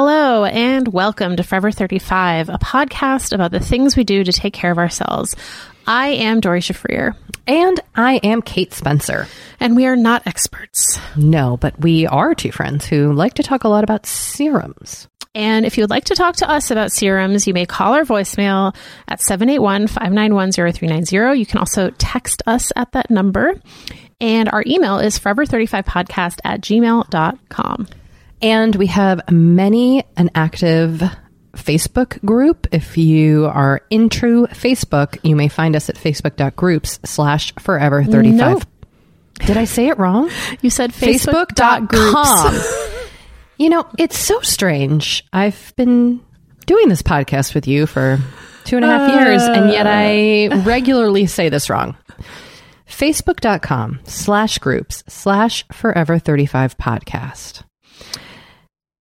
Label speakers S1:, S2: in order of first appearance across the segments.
S1: Hello and welcome to Forever 35, a podcast about the things we do to take care of ourselves. I am Doree Shafrir,
S2: And I am Kate Spencer.
S1: and we are not experts.
S2: No, but we are two friends who like to talk a lot about serums.
S1: And if you would like to talk to us about serums, you may call our voicemail at 781-591-0390. You can also text us at that number. And our email is forever35podcast at gmail.com.
S2: And we have many an active Facebook group. If you are into Facebook, you may find us at facebook.groups slash forever 35.
S1: No.
S2: Did I say it wrong?
S1: You said Facebook.groups.
S2: Facebook.com. you know, it's so strange. I've been doing this podcast with you for two and a half years, and yet uh. I regularly say this wrong. Facebook.com slash groups slash forever 35 podcast.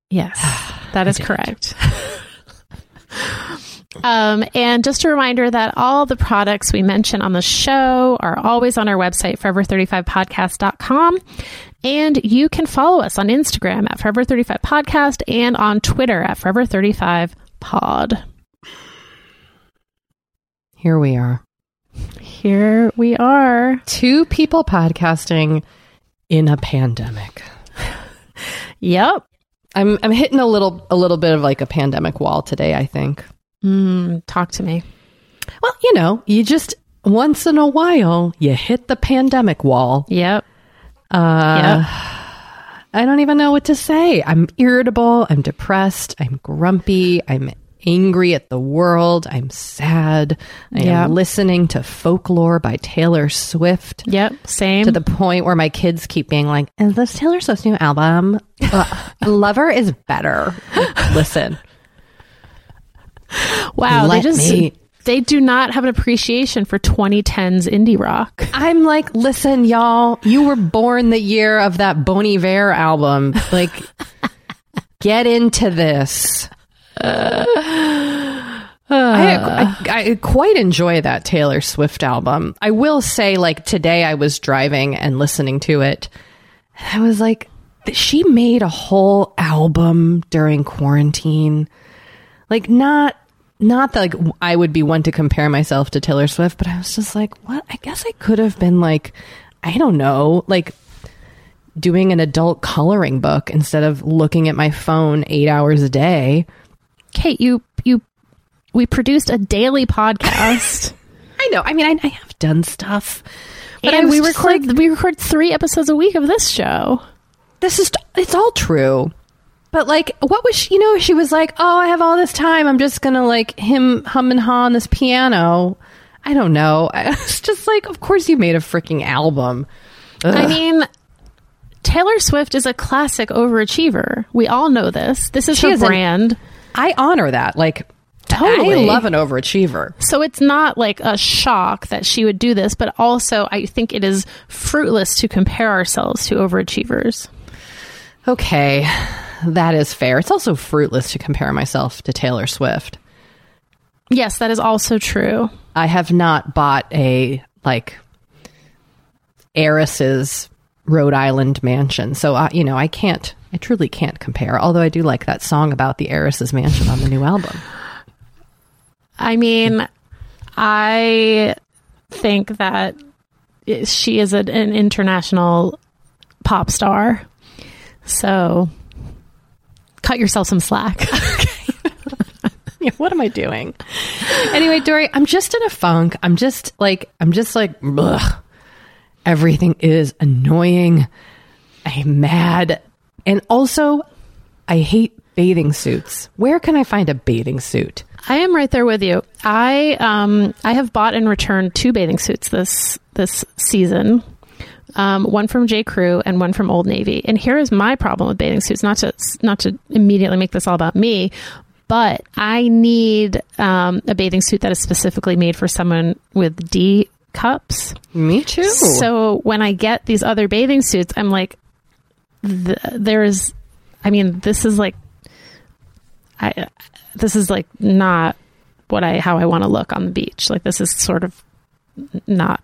S1: Yes, that is correct. um, and just a reminder that all the products we mention on the show are always on our website, forever35podcast.com. And you can follow us on Instagram at forever35podcast and on Twitter at forever35pod.
S2: Here we are.
S1: Here we are.
S2: Two people podcasting in a pandemic.
S1: Yep.
S2: I'm I'm hitting a little a little bit of like a pandemic wall today, I think.
S1: Mm, talk to me.
S2: Well, you know, you just once in a while you hit the pandemic wall.
S1: Yep.
S2: Uh
S1: Yep.
S2: I don't even know what to say. I'm irritable, I'm depressed, I'm grumpy, I'm angry at the world, I'm sad. I
S1: Yeah.
S2: am listening to folklore by Taylor Swift.
S1: Yep. Same.
S2: to the point where my kids keep being like, "Is this Taylor Swift's new album? Uh, Lover is better." Listen,
S1: wow.
S2: let
S1: they just
S2: me
S1: they do not have an appreciation for 2010s indie rock.
S2: I'm like, listen, y'all, you were born the year of that Bon Iver album. Like, get into this. I, I, I quite enjoy that Taylor Swift album. I will say, like, today I was driving and listening to it. I was like, she made a whole album during quarantine. Like, not. Not that like I would be one to compare myself to Taylor Swift, but I was just like, what? I guess I could have been like, I don't know, like doing an adult coloring book instead of looking at my phone eight hours a day.
S1: Kate, you you we produced a daily podcast.
S2: I know. I mean, I, I have done stuff, but
S1: we record
S2: like,
S1: we record three episodes a week of this show.
S2: This is it's all true. But like, what was she? You know, she was like, "Oh, I have all this time. I'm just gonna like him hum and ha on this piano." I don't know. It's just like, "Of course you made a freaking album."
S1: I mean, Taylor Swift is a classic overachiever. We all know this. This is
S2: She
S1: her
S2: is an-
S1: brand.
S2: I honor that. Like,
S1: Totally.
S2: I love an overachiever.
S1: So it's not like a shock that she would do this, but also I think it is fruitless to compare ourselves to overachievers.
S2: Okay, that is fair. It's also fruitless to compare myself to Taylor Swift.
S1: Yes, that is also true.
S2: I have not bought a like heiress's Rhode Island mansion, so I, you know I can't. I truly can't compare. Although I do like that song about the heiress's mansion on the new album.
S1: I mean, I think that she is an, an international pop star. So cut yourself some slack.
S2: Yeah, what am I doing? anyway, Doree, I'm just in a funk. I'm just like I'm just like ugh. everything is annoying. I'm mad, and also I hate bathing suits. Where can I find a bathing suit?
S1: I am right there with you. I um I have bought and returned two bathing suits this this season. Um, one from J. Crew and one from Old Navy. And here is my problem with bathing suits. Not to not to immediately make this all about me, but I need um, a bathing suit that is specifically made for someone with D cups.
S2: Me too.
S1: So when I get these other bathing suits, I'm like, th- there is, I mean, this is like, I, this is like not what I how I want to look on the beach. Like this is sort of not.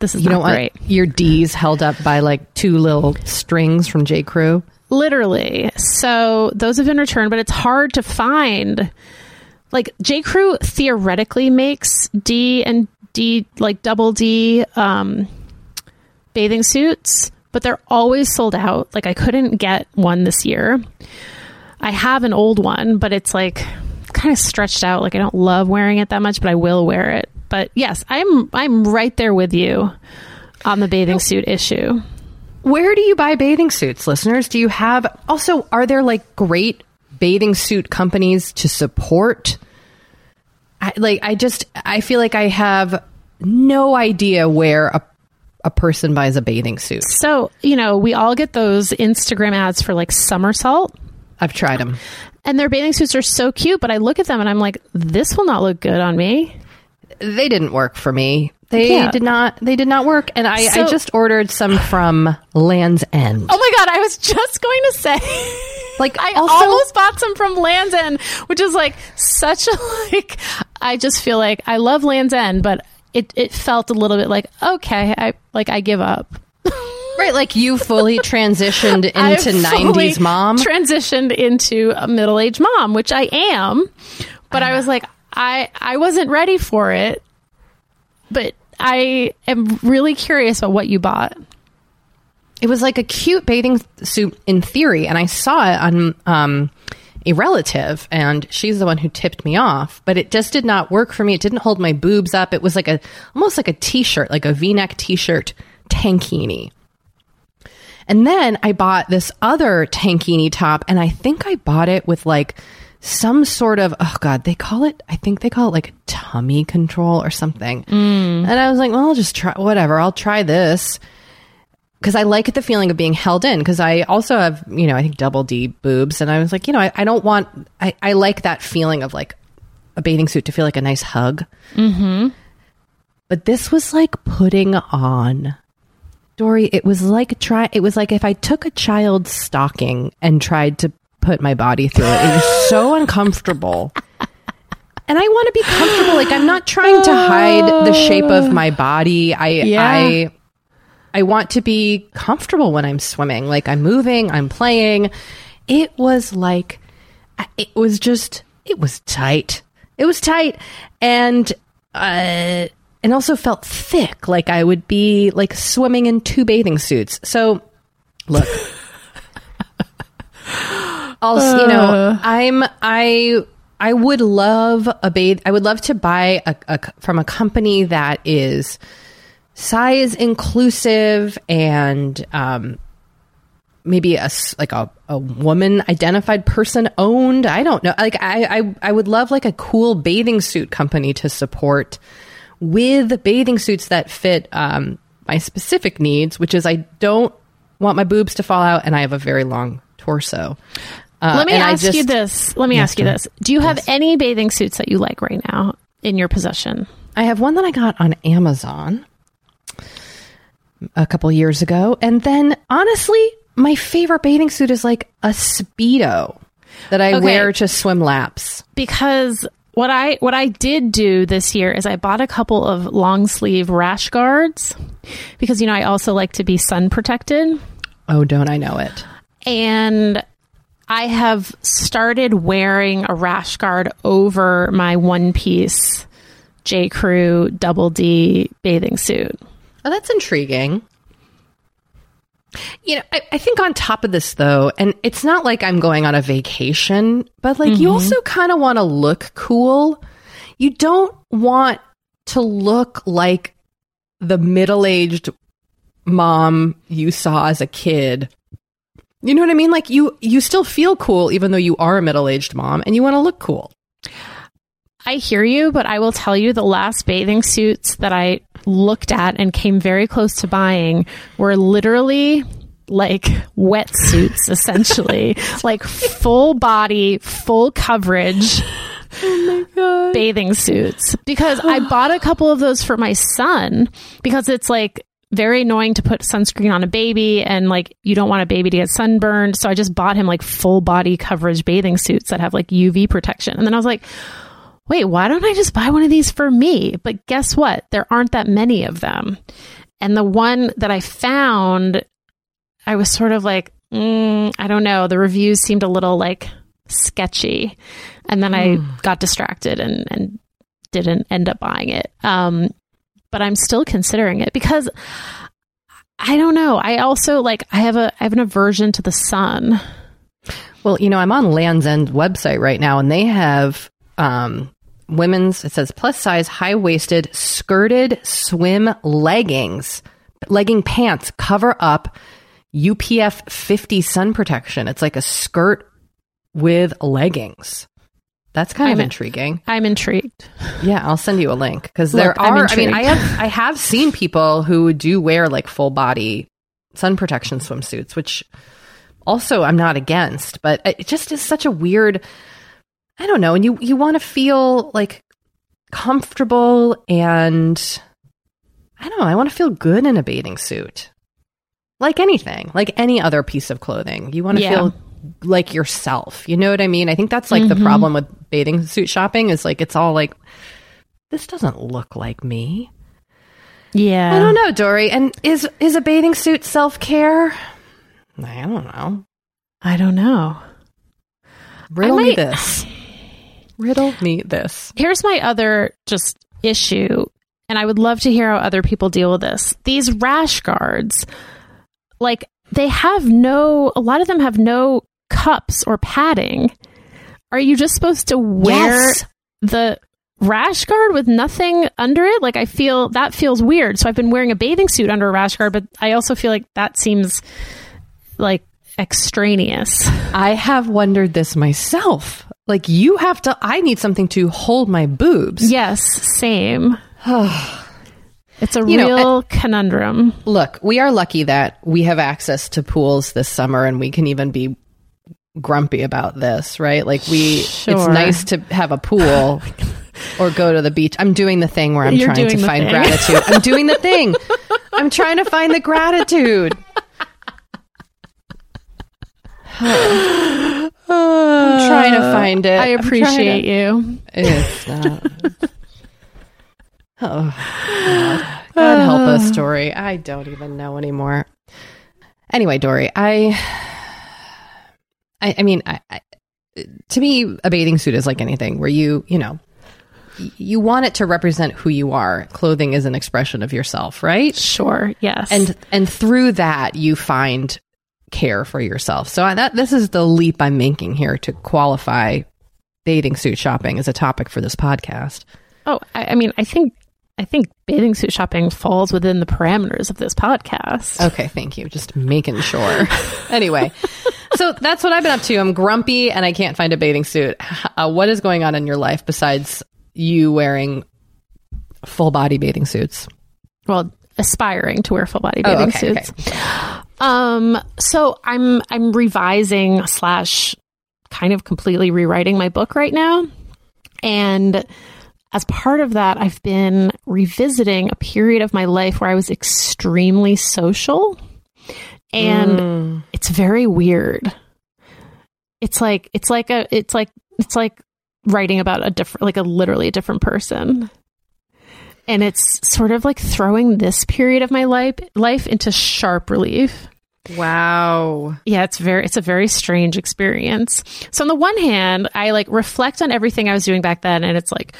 S1: This is
S2: you
S1: not
S2: don't want your D's held up by like two little strings from J. Crew.
S1: Literally. So those have been returned, but it's hard to find. Like J. Crew theoretically makes D and D like double D um, bathing suits, but they're always sold out. Like I couldn't get one this year. I have an old one, but it's like kind of stretched out. Like I don't love wearing it that much, but I will wear it. But yes, I'm I'm right there with you on the bathing suit issue.
S2: Where do you buy bathing suits, listeners? Do you have also are there like great bathing suit companies to support? I, like I just I feel like I have no idea where a a person buys a bathing suit.
S1: So, you know, we all get those Instagram ads for like Summersalt,
S2: I've tried them.
S1: and their bathing suits are so cute, but I look at them and I'm like, this will not look good on me.
S2: They didn't work for me. They
S1: Yeah.
S2: did not. They did not work. And I, I just ordered some from Lands' End.
S1: Oh my God, I was just going to say.
S2: Like
S1: I
S2: also,
S1: almost bought some from Lands' End, which is like such a like. I just feel like I love Lands' End, but it it felt a little bit like okay, I like I give up.
S2: right? Like you fully transitioned into '90s mom.
S1: Transitioned into a middle aged mom, which I am, but I was like, I I wasn't ready for it. But I am really curious about what you bought.
S2: it was like a cute bathing suit in theory, and I saw it on um, a relative, and she's the one who tipped me off. But it just did not work for me. It didn't hold my boobs up. It was like a almost like a t-shirt, like a V-neck t-shirt tankini. And then I bought this other tankini top, and I think I bought it with like some sort of oh god, they call it. I think they call it like tummy control or something. And I was like, well, I'll just try whatever. I'll try this because I like the feeling of being held in. Because I also have, you know, I think double D boobs, and I was like, you know, I, I don't want. I, I like that feeling of like a bathing suit to feel like a nice hug. Mm-hmm. But this was like putting on Doree. It was like try. It was like if I took a child's stocking and tried to put my body through it. It was so uncomfortable. And I want to be comfortable. Like I'm not trying to hide the shape of my body. I
S1: Yeah.
S2: I I want to be comfortable when I'm swimming. Like I'm moving, I'm playing. It was like it was just it was tight. It was tight and uh and also felt thick like I would be like swimming in two bathing suits. So look also, you know, I'm I I would love a bathe. I would love to buy a, a from a company that is size inclusive and um, maybe a like a, a woman identified person owned. I don't know. Like I, I I would love like a cool bathing suit company to support with bathing suits that fit um, my specific needs, which is I don't want my boobs to fall out and I have a very long torso. Uh,
S1: Let me ask
S2: just-
S1: you this. Let me ask you this. Do you have any bathing suits that you like right now in your possession?
S2: I have one that I got on Amazon a couple years ago. And then honestly, my favorite bathing suit is like a Speedo that I
S1: Okay.
S2: wear to swim laps.
S1: because what I what I did do this year is I bought a couple of long sleeve rash guards because you know I also like to be sun protected
S2: Oh, don't I know it?
S1: and I have started wearing a rash guard over my one piece J Crew double D bathing suit.
S2: Oh, that's intriguing. You know, I, I think on top of this, though, and it's not like I'm going on a vacation, but like you mm-hmm. also kind of want to look cool. You don't want to look like the middle aged mom you saw as a kid. You know what I mean? Like you, you still feel cool even though you are a middle aged mom, and you want to look cool.
S1: I hear you, but I will tell you the last bathing suits that I looked at and came very close to buying were literally like wetsuits, essentially, like full body, full coverage oh bathing suits. Because I bought a couple of those for my son because it's like very annoying to put sunscreen on a baby and like you don't want a baby to get sunburned. So I just bought him like full body coverage bathing suits that have like UV protection. And then I was like, wait, why don't I just buy one of these for me? But guess what? There aren't that many of them. And the one that I found, I was sort of like, mm, I don't know. The reviews seemed a little like sketchy. And then I got distracted and, and didn't end up buying it. Um, but I'm still considering it because I don't know. I also like I have a I have an aversion to the sun.
S2: Well, you know, I'm on Lands' End website right now, and they have um, women's. It says plus size, high waisted, skirted swim leggings, legging pants cover up UPF 50 sun protection. It's like a skirt with leggings. That's kind of
S1: I'm-
S2: intriguing.
S1: I'm intrigued.
S2: Yeah, I'll send you a link because
S1: Look,
S2: there
S1: I'm
S2: are. I mean, I have I have seen people who do wear like full body sun protection swimsuits, which also I'm not against, but it just is such a weird. I don't know, and you you want to feel like comfortable and I don't know. I want to feel good in a bathing suit, like anything, like any other piece of clothing. You want to
S1: Yeah.
S2: feel like yourself. You know what I mean? I think that's like the mm-hmm. problem with bathing suit shopping is like it's all like this doesn't look like me.
S1: Yeah.
S2: I don't know, Doree. And is is a bathing suit self care? I don't know.
S1: I don't know.
S2: Riddle me this. Riddle me this.
S1: Here's my other just issue, and I would love to hear how other people deal with this. These rash guards, like they have no, a lot of them have no cups or padding. Are you just supposed to wear
S2: Yes.
S1: the rash guard with nothing under it? Like I feel that feels weird. So I've been wearing a bathing suit under a rash guard, but I also feel like that seems like extraneous.
S2: I have wondered this myself. Like you have to I need something to hold my boobs.
S1: Yes, same. it's a
S2: You know,
S1: real conundrum.
S2: Look, we are lucky that we have access to pools this summer and we can even be grumpy about this, right? Like we, it's nice to have a pool or go to the beach. I'm doing the thing where I'm
S1: You're
S2: trying to find
S1: thing.
S2: gratitude. I'm doing the thing. I'm trying to find the gratitude. I'm trying to find it.
S1: I appreciate
S2: to-
S1: you.
S2: It's not. oh, God. God help us, Doree. I don't even know anymore. Anyway, Doree, I, I, I mean, I, I, to me, a bathing suit is like anything where you, you know, you want it to represent who you are. Clothing is an expression of yourself, right?
S1: Sure. Yes.
S2: and and through that you find care for yourself so I, that this is the leap i'm making here to qualify bathing suit shopping as a topic for this podcast
S1: oh, I, I mean, I think I think bathing suit shopping falls within the parameters of this podcast.
S2: okay thank you just making sure anyway so that's what i've been up to i'm grumpy and i can't find a bathing suit uh, what is going on in your life besides you wearing full body bathing suits
S1: Well, aspiring to wear full body
S2: Oh,
S1: bathing
S2: okay, okay.
S1: suits. Um, so I'm I'm revising slash kind of completely rewriting my book right now, and as part of that, I've been revisiting a period of my life where I was extremely social, and
S2: Mm.
S1: it's very weird. It's like it's like a it's like it's like writing about a different like a literally a different person. And it's sort of like throwing this period of my life life into sharp relief.
S2: wow
S1: Yeah, it's very it's a very strange experience. So on the one hand, I like reflect on everything I was doing back then and it's like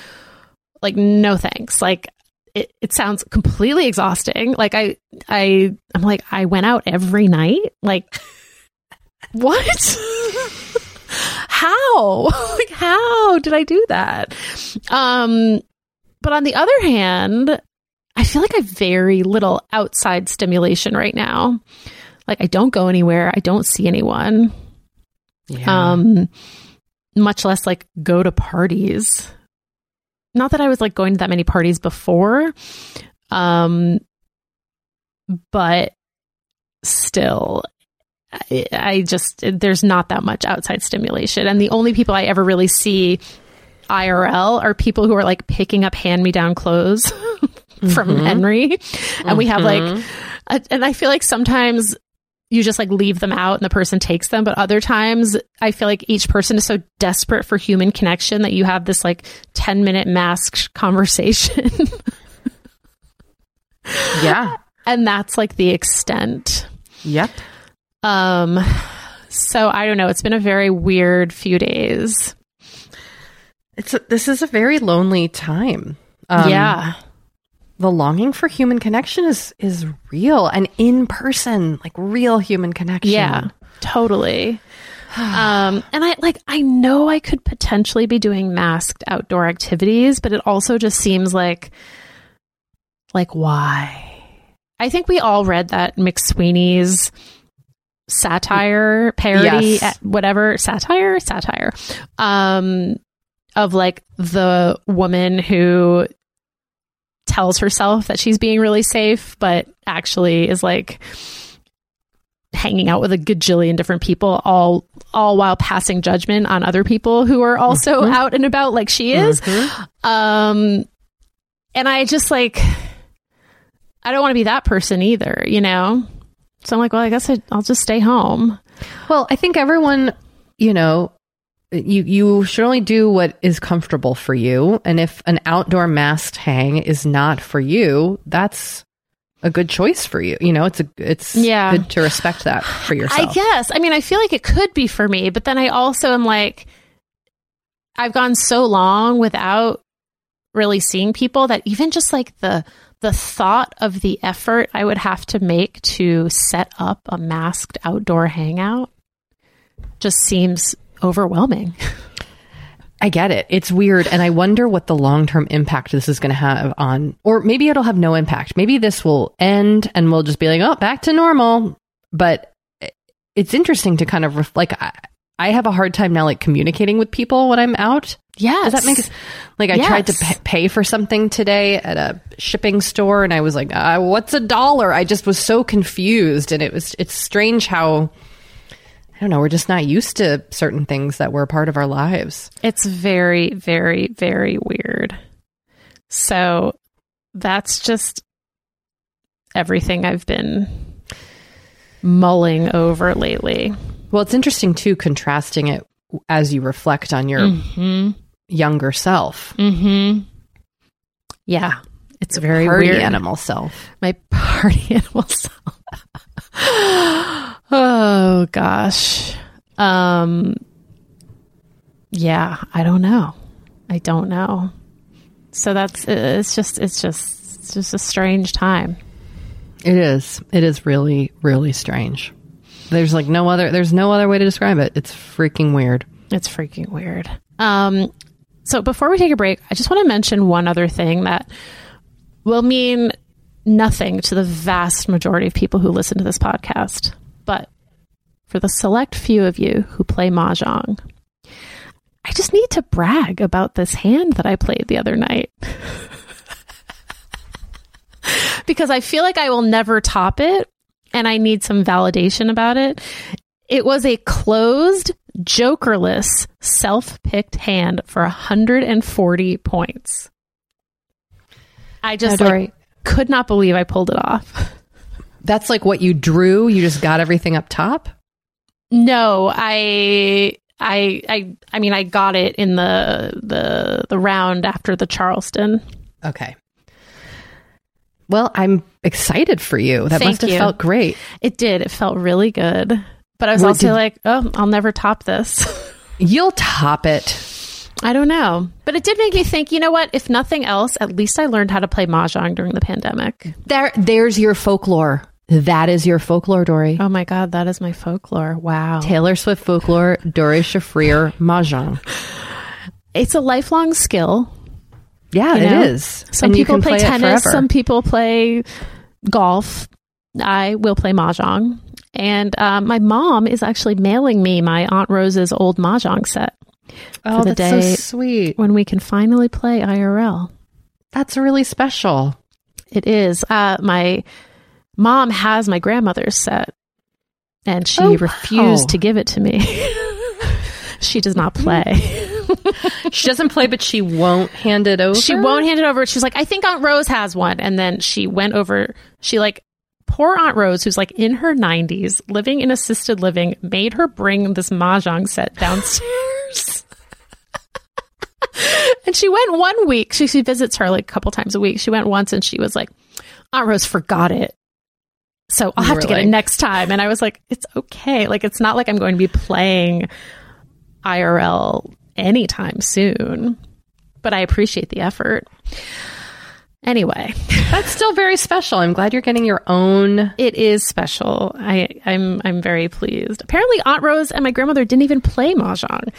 S1: like no thanks. Like it, it sounds completely exhausting. Like I I I'm like I went out every night. Like what? how? like how did I do that? Um but on the other hand, I feel like I have very little outside stimulation right now. Like I don't go anywhere. I don't see anyone.
S2: yeah.
S1: Um, much less like go to parties. Not that I was like going to that many parties before. Um, but still, I, I just, there's not that much outside stimulation. And the only people I ever really see IRL are people who are like picking up hand me down clothes from Henry. And we have like, a, and I feel like sometimes you just like leave them out and the person takes them. But other times I feel like each person is so desperate for human connection that you have this like 10 minute masked conversation.
S2: yeah
S1: and that's like the extent.
S2: yep
S1: Um, so I don't know. It's been a very weird few days.
S2: It's a, this is a very lonely time. Um,
S1: yeah.
S2: The longing for human connection is is real and in person, like real human connection.
S1: Yeah, totally. um, and I like I know I could potentially be doing masked outdoor activities, but it also just seems like like why? I think we all read that McSweeney's satire parody
S2: Yes.
S1: at whatever satire satire um of like the woman who tells herself that she's being really safe but actually is like hanging out with a gajillion different people all all while passing judgment on other people who are also out and about like she is. Um and i just like i don't want to be that person either you know? So i'm like well i guess I, i'll just stay home.
S2: Well, I think everyone, you know, you you should only do what is comfortable for you, and if an outdoor masked hang is not for you, that's a good choice for you. You know, it's a it's
S1: Yeah.
S2: good to respect that for yourself.
S1: I guess. I mean, I feel like it could be for me, but then I also am like, I've gone so long without really seeing people that even just like the the thought of the effort I would have to make to set up a masked outdoor hangout just seems overwhelming.
S2: I get it. It's weird. And I wonder what the long term impact this is going to have on, or maybe it'll have no impact. Maybe this will end and we'll just be like, oh, back to normal. But it's interesting to kind of ref- like, I, I have a hard time now, like communicating with people when I'm out.
S1: Yeah.
S2: Does that make s- like I tried to
S1: Yes.
S2: pa- pay for something today at a shipping store and I was like, uh, what's a dollar? I just was so confused and it was it's strange how I don't know, we're just not used to certain things that were part of our lives.
S1: It's very, very, very weird. So that's just everything I've been mulling over lately.
S2: Well, it's interesting too, contrasting it as you reflect on your
S1: Mm-hmm.
S2: younger self,
S1: Mm-hmm. Yeah. It's very
S2: party
S1: weird.
S2: animal self.
S1: My party animal self. oh gosh. Um yeah, I don't know. I don't know. So that's it's just it's just it's just a strange time.
S2: It is. It is really, really strange. There's like no other. There's no other way to describe it. It's freaking weird.
S1: It's freaking weird. Um, so before we take a break, I just want to mention one other thing that will mean nothing to the vast majority of people who listen to this podcast. But for the select few of you who play Mahjong, I just need to brag about this hand that I played the other night. because I feel like I will never top it and I need some validation about it. It was a closed, jokerless, self picked hand for 140 points. I just
S2: Now,
S1: like, could not believe I pulled it off.
S2: That's like what you drew. You just got everything up top.
S1: No, I I I I mean I got it in the the the round after the Charleston.
S2: Okay. Well, I'm excited for you. That
S1: Thank
S2: must have
S1: you.
S2: felt great.
S1: It did. It felt really good. But I was
S2: What
S1: also
S2: did-
S1: like, oh, I'll never top this.
S2: You'll top it.
S1: I don't know. But it did make me think, you know what? If nothing else, at least I learned how to play Mahjong during the pandemic.
S2: There, there's your folklore. That is your folklore, Doree.
S1: Oh my God, that is my folklore. Wow.
S2: Taylor Swift folklore, Doree Shafrir, mahjong.
S1: It's a lifelong skill.
S2: Yeah,
S1: You
S2: it
S1: know?
S2: is.
S1: Some
S2: And
S1: people
S2: can
S1: play, tennis, some people play golf. I will play Mahjong. And um, my mom is actually mailing me my Aunt Rose's old Mahjong set
S2: oh,
S1: the
S2: that's
S1: day-
S2: so sweet.
S1: when we can finally play IRL.
S2: That's really special.
S1: It is. Uh, my mom has my grandmother's set, and she
S2: Oh, wow.
S1: refused to give it to me. she does not play.
S2: She doesn't play, but she won't hand it over.
S1: she won't hand it over. She's like, I think Aunt Rose has one. And then she went over, she like, poor Aunt Rose, who's like in her 90s, living in assisted living, made her bring this Mahjong set downstairs. And she went one week. She, she visits her like a couple times a week. She went once and she was like, Aunt Rose forgot it. So I'll have to get it next time. And I was like, it's okay. Like, it's not like I'm going to be playing IRL anytime soon, but I appreciate the effort. Anyway,
S2: That's still very special. I'm glad you're getting your own.
S1: it is special. I, I'm I'm very pleased. Apparently, Aunt Rose and my grandmother didn't even play mahjong.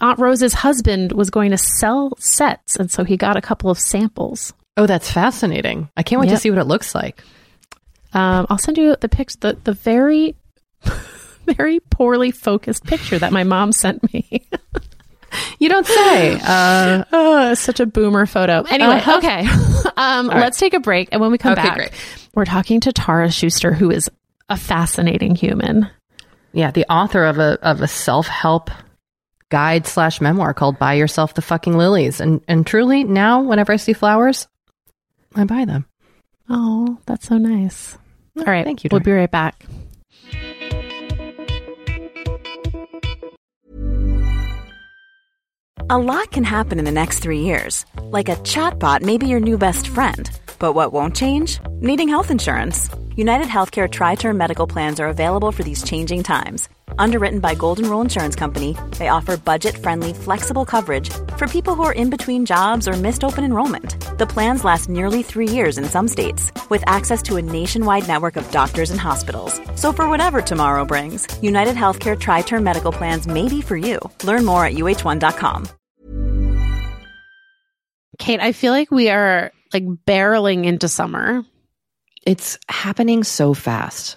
S1: Aunt Rose's husband was going to sell sets, and so he got a couple of samples.
S2: Oh, that's fascinating. I can't wait to see what it looks like.
S1: Um, I'll send you the pics, the the very very poorly focused picture that my mom sent me.
S2: You don't say. Uh,
S1: Oh, such a boomer photo. Anyway,
S2: Uh-huh.
S1: okay. um, let's take a break. And when we come
S2: Okay,
S1: back,
S2: great.
S1: we're talking to Tara Schuster, who is a fascinating human.
S2: yeah, the author of a of a self help guide slash memoir called "Buy Yourself the Fucking Lilies," and and truly now, whenever I see flowers, I buy them.
S1: Oh, that's so nice. All right.
S2: thank you,
S1: We'll be right back.
S3: A lot can happen in the next three years. Like a chatbot may be your new best friend. But what won't change? Needing health insurance. United Healthcare Tri Term Medical Plans are available for these changing times. Underwritten by Golden Rule Insurance Company, they offer budget friendly, flexible coverage for people who are in between jobs or missed open enrollment. The plans last nearly three years in some states, with access to a nationwide network of doctors and hospitals. So for whatever tomorrow brings, United Healthcare Tri Term Medical Plans may be for you. Learn more at uh1.com.
S1: Kate, I feel like we are like barreling into summer.
S2: It's happening so fast.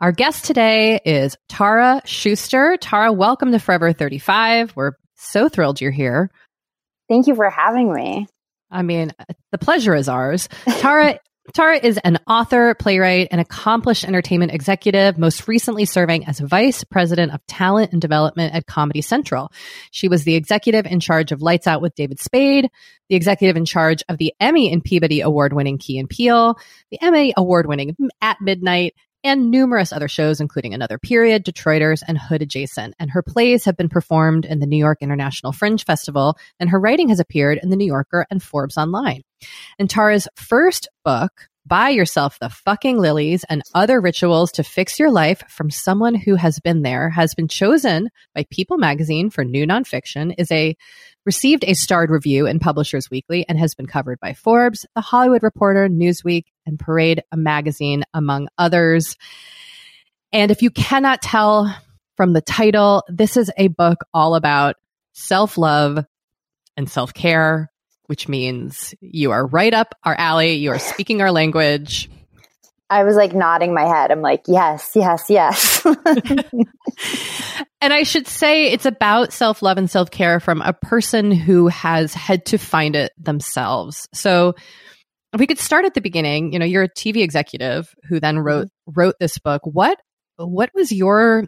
S2: Our guest today is Tara Schuster. Tara, welcome to Forever 35. We're so thrilled you're here.
S4: Thank you for having me.
S2: I mean, the pleasure is ours. Tara Tara is an author, playwright, and accomplished entertainment executive, most recently serving as vice president of talent and development at Comedy Central. She was the executive in charge of Lights Out with David Spade, the executive in charge of the Emmy and Peabody award winning Key and Peele, the Emmy award winning At Midnight, and numerous other shows, including Another Period, Detroiters, and Hood Adjacent. And her plays have been performed in the New York International Fringe Festival, and her writing has appeared in the New Yorker and Forbes Online. And Tara's first book, Buy Yourself the Fucking Lilies and Other Rituals to Fix Your Life from Someone Who Has Been There, has been chosen by People Magazine for new nonfiction, is a received a starred review in Publishers Weekly and has been covered by Forbes, The Hollywood Reporter, Newsweek, and Parade a magazine, among others. And if you cannot tell from the title, this is a book all about self love and self care, which means you are right up our alley. You are speaking our language.
S4: I was like nodding my head. I'm like, yes, yes, yes.
S2: and I should say it's about self love and self care from a person who has had to find it themselves. So if we could start at the beginning, you know, you're a TV executive who then wrote mm-hmm. wrote this book. What what was your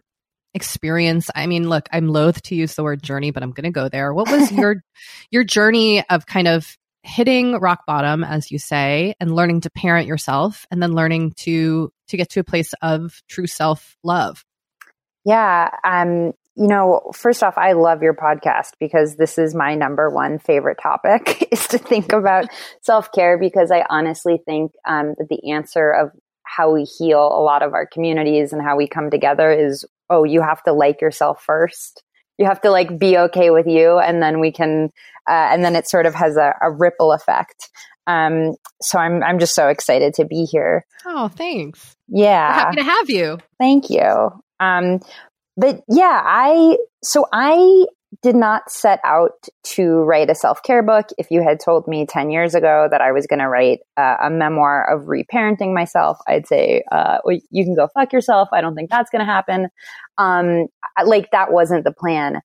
S2: experience? I mean, look, I'm loath to use the word journey, but I'm going to go there. What was your your journey of kind of hitting rock bottom as you say and learning to parent yourself and then learning to to get to a place of true self-love?
S4: Yeah, um you know, first off, I love your podcast because this is my number one favorite topic is to think about self care because I honestly think um, that the answer of how we heal a lot of our communities and how we come together is oh, you have to like yourself first. You have to like be okay with you, and then we can, uh, and then it sort of has a, a ripple effect. Um, so I'm I'm just so excited to be here.
S2: Oh, thanks.
S4: Yeah,
S2: We're happy to have you.
S4: Thank you. Um, but yeah, I so I did not set out to write a self care book. If you had told me 10 years ago that I was going to write uh, a memoir of reparenting myself, I'd say, uh, you can go fuck yourself. I don't think that's going to happen. Um, like that wasn't the plan.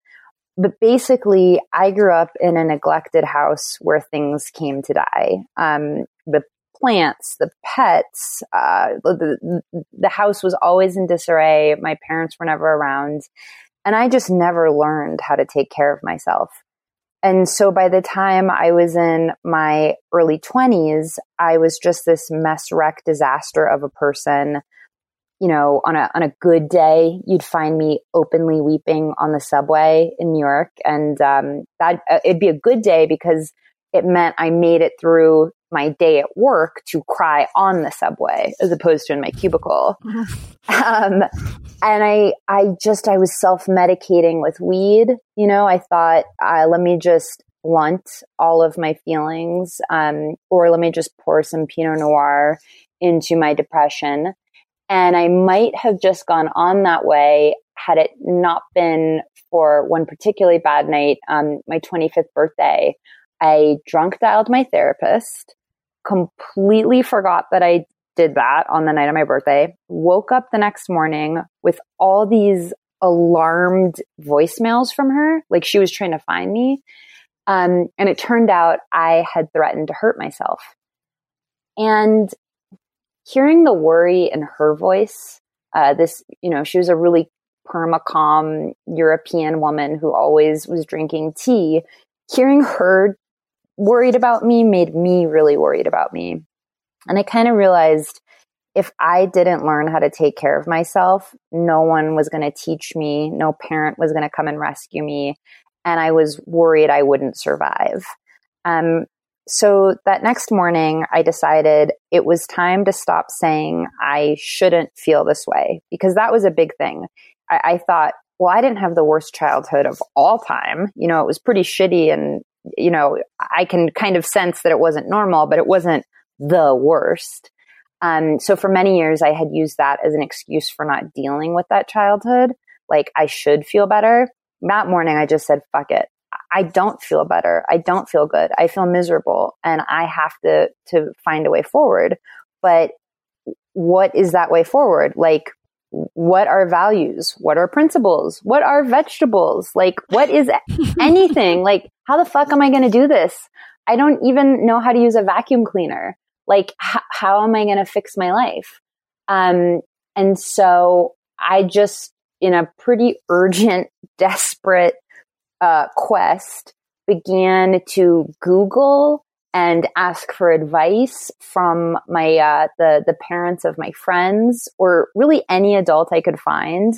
S4: But basically, I grew up in a neglected house where things came to die. Um, the plants, the pets, uh, the, the house was always in disarray. My parents were never around. And I just never learned how to take care of myself. And so by the time I was in my early 20s, I was just this mess wreck disaster of a person. You know, on a on a good day, you'd find me openly weeping on the subway in New York, and um, that uh, it'd be a good day because it meant I made it through my day at work to cry on the subway as opposed to in my cubicle. um, and I, I just, I was self medicating with weed. You know, I thought, uh, let me just blunt all of my feelings, um, or let me just pour some Pinot Noir into my depression. And I might have just gone on that way had it not been for one particularly bad night, um, my 25th birthday, I drunk dialed my therapist. completely forgot that I did that on the night of my birthday. Woke up the next morning with all these alarmed voicemails from her, like she was trying to find me. Um, and it turned out I had threatened to hurt myself. And hearing the worry in her voice, uh, this, you know, she was a really perma calm European woman who always was drinking tea. Hearing her worried about me made me really worried about me. And I kind of realized if I didn't learn how to take care of myself, no one was going to teach me, no parent was going to come and rescue me. And I was worried I wouldn't survive. Um, so that next morning, I decided it was time to stop saying I shouldn't feel this way because that was a big thing. I, I thought, well, I didn't have the worst childhood of all time. You know, it was pretty shitty and, you know, I can kind of sense that it wasn't normal, but it wasn't the worst. Um, so for many years, I had used that as an excuse for not dealing with that childhood. Like I should feel better. That morning, I just said, fuck it. I don't feel better. I don't feel good. I feel miserable and I have to, to find a way forward. But what is that way forward? Like, what are values? What are principles? What are vegetables? Like, what is anything? like, how the fuck am I going to do this? I don't even know how to use a vacuum cleaner like h- how am i going to fix my life um and so i just in a pretty urgent desperate uh, quest began to google and ask for advice from my uh, the the parents of my friends or really any adult I could find.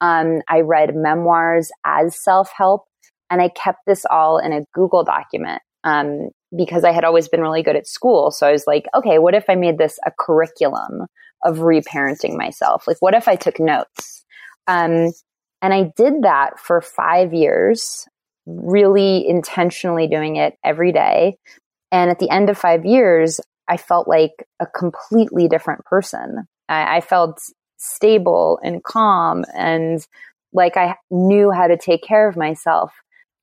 S4: Um, I read memoirs as self help, and I kept this all in a Google document. Um, because I had always been really good at school. So I was like, okay, what if I made this a curriculum of reparenting myself? Like, what if I took notes? Um, and I did that for five years, really intentionally doing it every day. And at the end of five years, I felt like a completely different person. I, I felt stable and calm and like I knew how to take care of myself.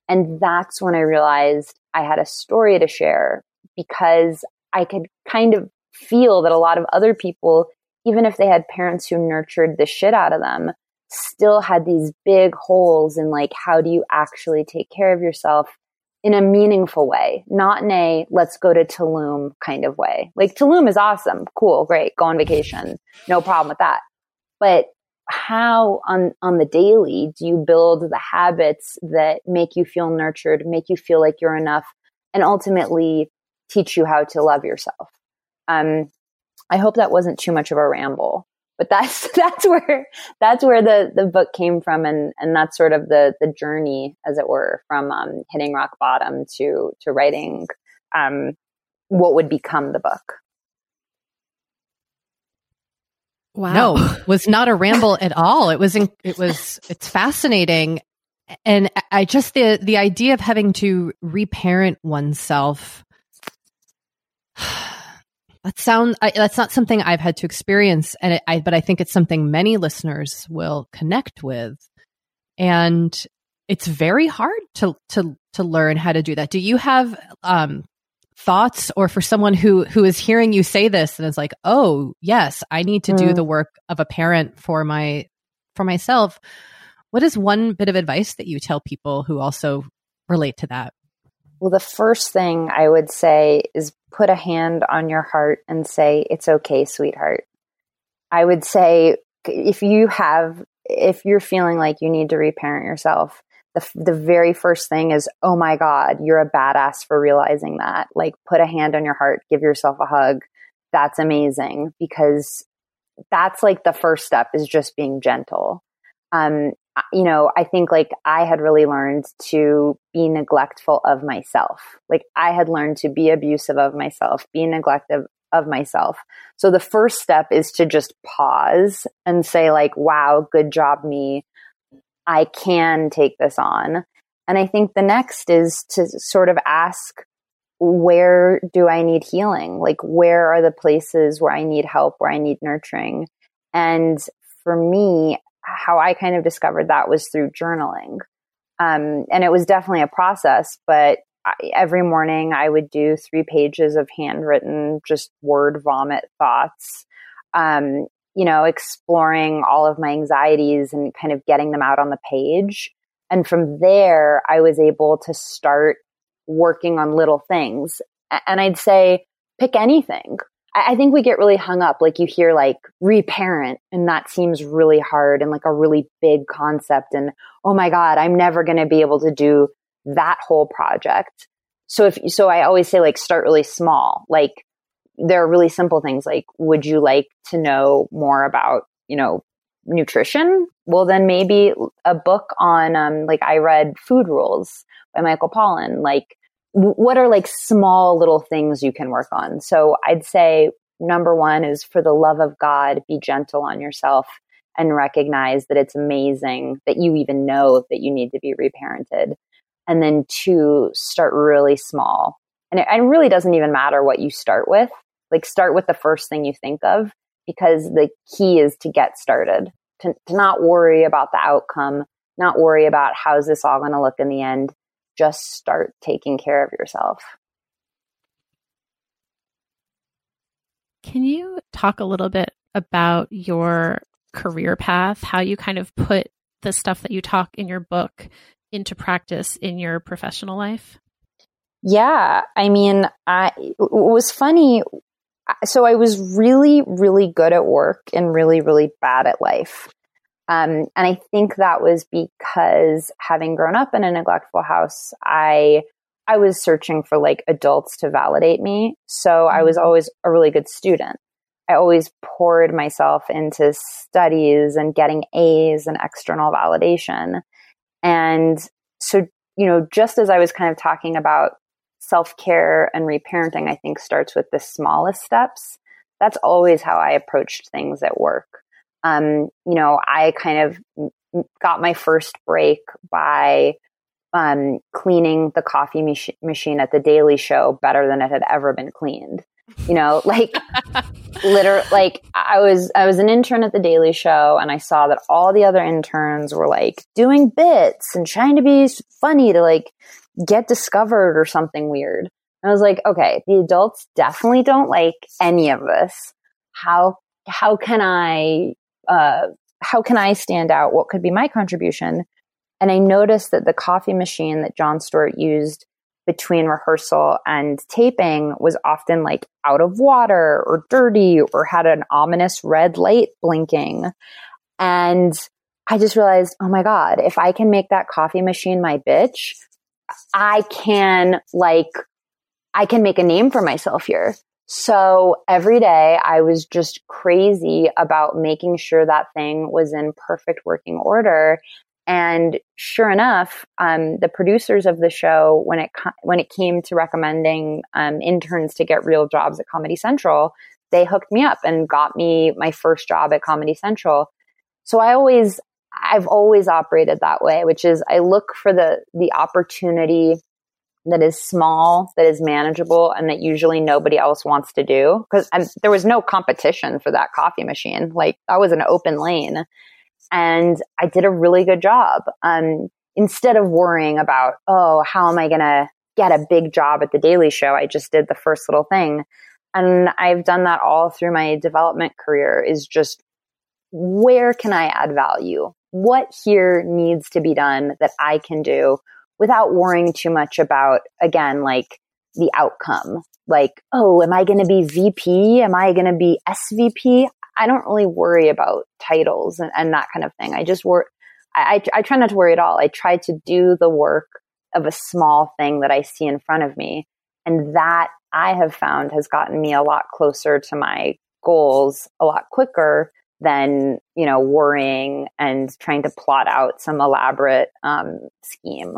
S4: And that's when I realized I had a story to share because I could kind of feel that a lot of other people, even if they had parents who nurtured the shit out of them, still had these big holes in like, how do you actually take care of yourself in a meaningful way, not in a let's go to Tulum kind of way. Like Tulum is awesome, cool, great, go on vacation, no problem with that. But how on on the daily do you build the habits that make you feel nurtured make you feel like you're enough and ultimately teach you how to love yourself um, i hope that wasn't too much of a ramble but that's that's where that's where the the book came from and and that's sort of the the journey as it were from um, hitting rock bottom to to writing um, what would become the book
S2: Wow. No, was not a ramble at all. It was, in, it was, it's fascinating. And I just, the, the idea of having to reparent oneself, that sounds, I, that's not something I've had to experience. And it, I, but I think it's something many listeners will connect with. And it's very hard to, to, to learn how to do that. Do you have, um, thoughts or for someone who who is hearing you say this and is like oh yes i need to mm. do the work of a parent for my for myself what is one bit of advice that you tell people who also relate to that
S4: well the first thing i would say is put a hand on your heart and say it's okay sweetheart i would say if you have if you're feeling like you need to reparent yourself the, the very first thing is, oh my God, you're a badass for realizing that. Like, put a hand on your heart, give yourself a hug. That's amazing because that's like the first step is just being gentle. Um, you know, I think like I had really learned to be neglectful of myself. Like I had learned to be abusive of myself, be neglective of myself. So the first step is to just pause and say like, wow, good job me. I can take this on. And I think the next is to sort of ask, where do I need healing? Like, where are the places where I need help, where I need nurturing? And for me, how I kind of discovered that was through journaling. Um, and it was definitely a process, but every morning I would do three pages of handwritten, just word vomit thoughts. Um, you know, exploring all of my anxieties and kind of getting them out on the page. And from there, I was able to start working on little things. And I'd say, pick anything. I think we get really hung up. Like you hear like reparent and that seems really hard and like a really big concept. And oh my God, I'm never going to be able to do that whole project. So if, so I always say like start really small. Like there are really simple things like, would you like to know more about, you know, nutrition? Well, then maybe a book on, um, like I read Food Rules by Michael Pollan. Like, what are like small little things you can work on? So I'd say number one is for the love of God, be gentle on yourself and recognize that it's amazing that you even know that you need to be reparented. And then two, start really small. And it, really doesn't even matter what you start with. Like start with the first thing you think of because the key is to get started, to, to not worry about the outcome, not worry about how's this all going to look in the end. Just start taking care of yourself.
S1: Can you talk a little bit about your career path, how you kind of put the stuff that you talk in your book into practice in your professional life?
S4: Yeah, I mean, I it was funny so I was really, really good at work and really, really bad at life. Um, and I think that was because having grown up in a neglectful house, I I was searching for like adults to validate me. So I was mm-hmm. always a really good student. I always poured myself into studies and getting A's and external validation. And so, you know, just as I was kind of talking about self care and reparenting, I think, starts with the smallest steps. That's always how I approached things at work. Um, you know, I kind of got my first break by um, cleaning the coffee mach- machine at the Daily Show better than it had ever been cleaned. You know, like literally, like I was I was an intern at the Daily Show, and I saw that all the other interns were like doing bits and trying to be funny to like get discovered or something weird. And I was like, okay, the adults definitely don't like any of this. How, how can I, uh, how can I stand out? What could be my contribution? And I noticed that the coffee machine that Jon Stewart used between rehearsal and taping was often like out of water or dirty or had an ominous red light blinking. And I just realized, oh my God, if I can make that coffee machine my bitch, I can like, I can make a name for myself here. So every day I was just crazy about making sure that thing was in perfect working order. And sure enough, um, the producers of the show, when it when it came to recommending um, interns to get real jobs at Comedy Central, they hooked me up and got me my first job at Comedy Central. So I always I've always operated that way, which is I look for the the opportunity that is small, that is manageable, and that usually nobody else wants to do. Because there was no competition for that coffee machine; like that was an open lane, and I did a really good job. Um, instead of worrying about, oh, how am I going to get a big job at the Daily Show? I just did the first little thing, and I've done that all through my development career. Is just where can I add value? what here needs to be done that I can do without worrying too much about, again, like the outcome. Like, oh, am I going to be VP? Am I going to be SVP? I don't really worry about titles and, and that kind of thing. I just work, I, I, I try not to worry at all. I try to do the work of a small thing that I see in front of me. And that I have found has gotten me a lot closer to my goals a lot quicker than you know worrying and trying to plot out some elaborate um, scheme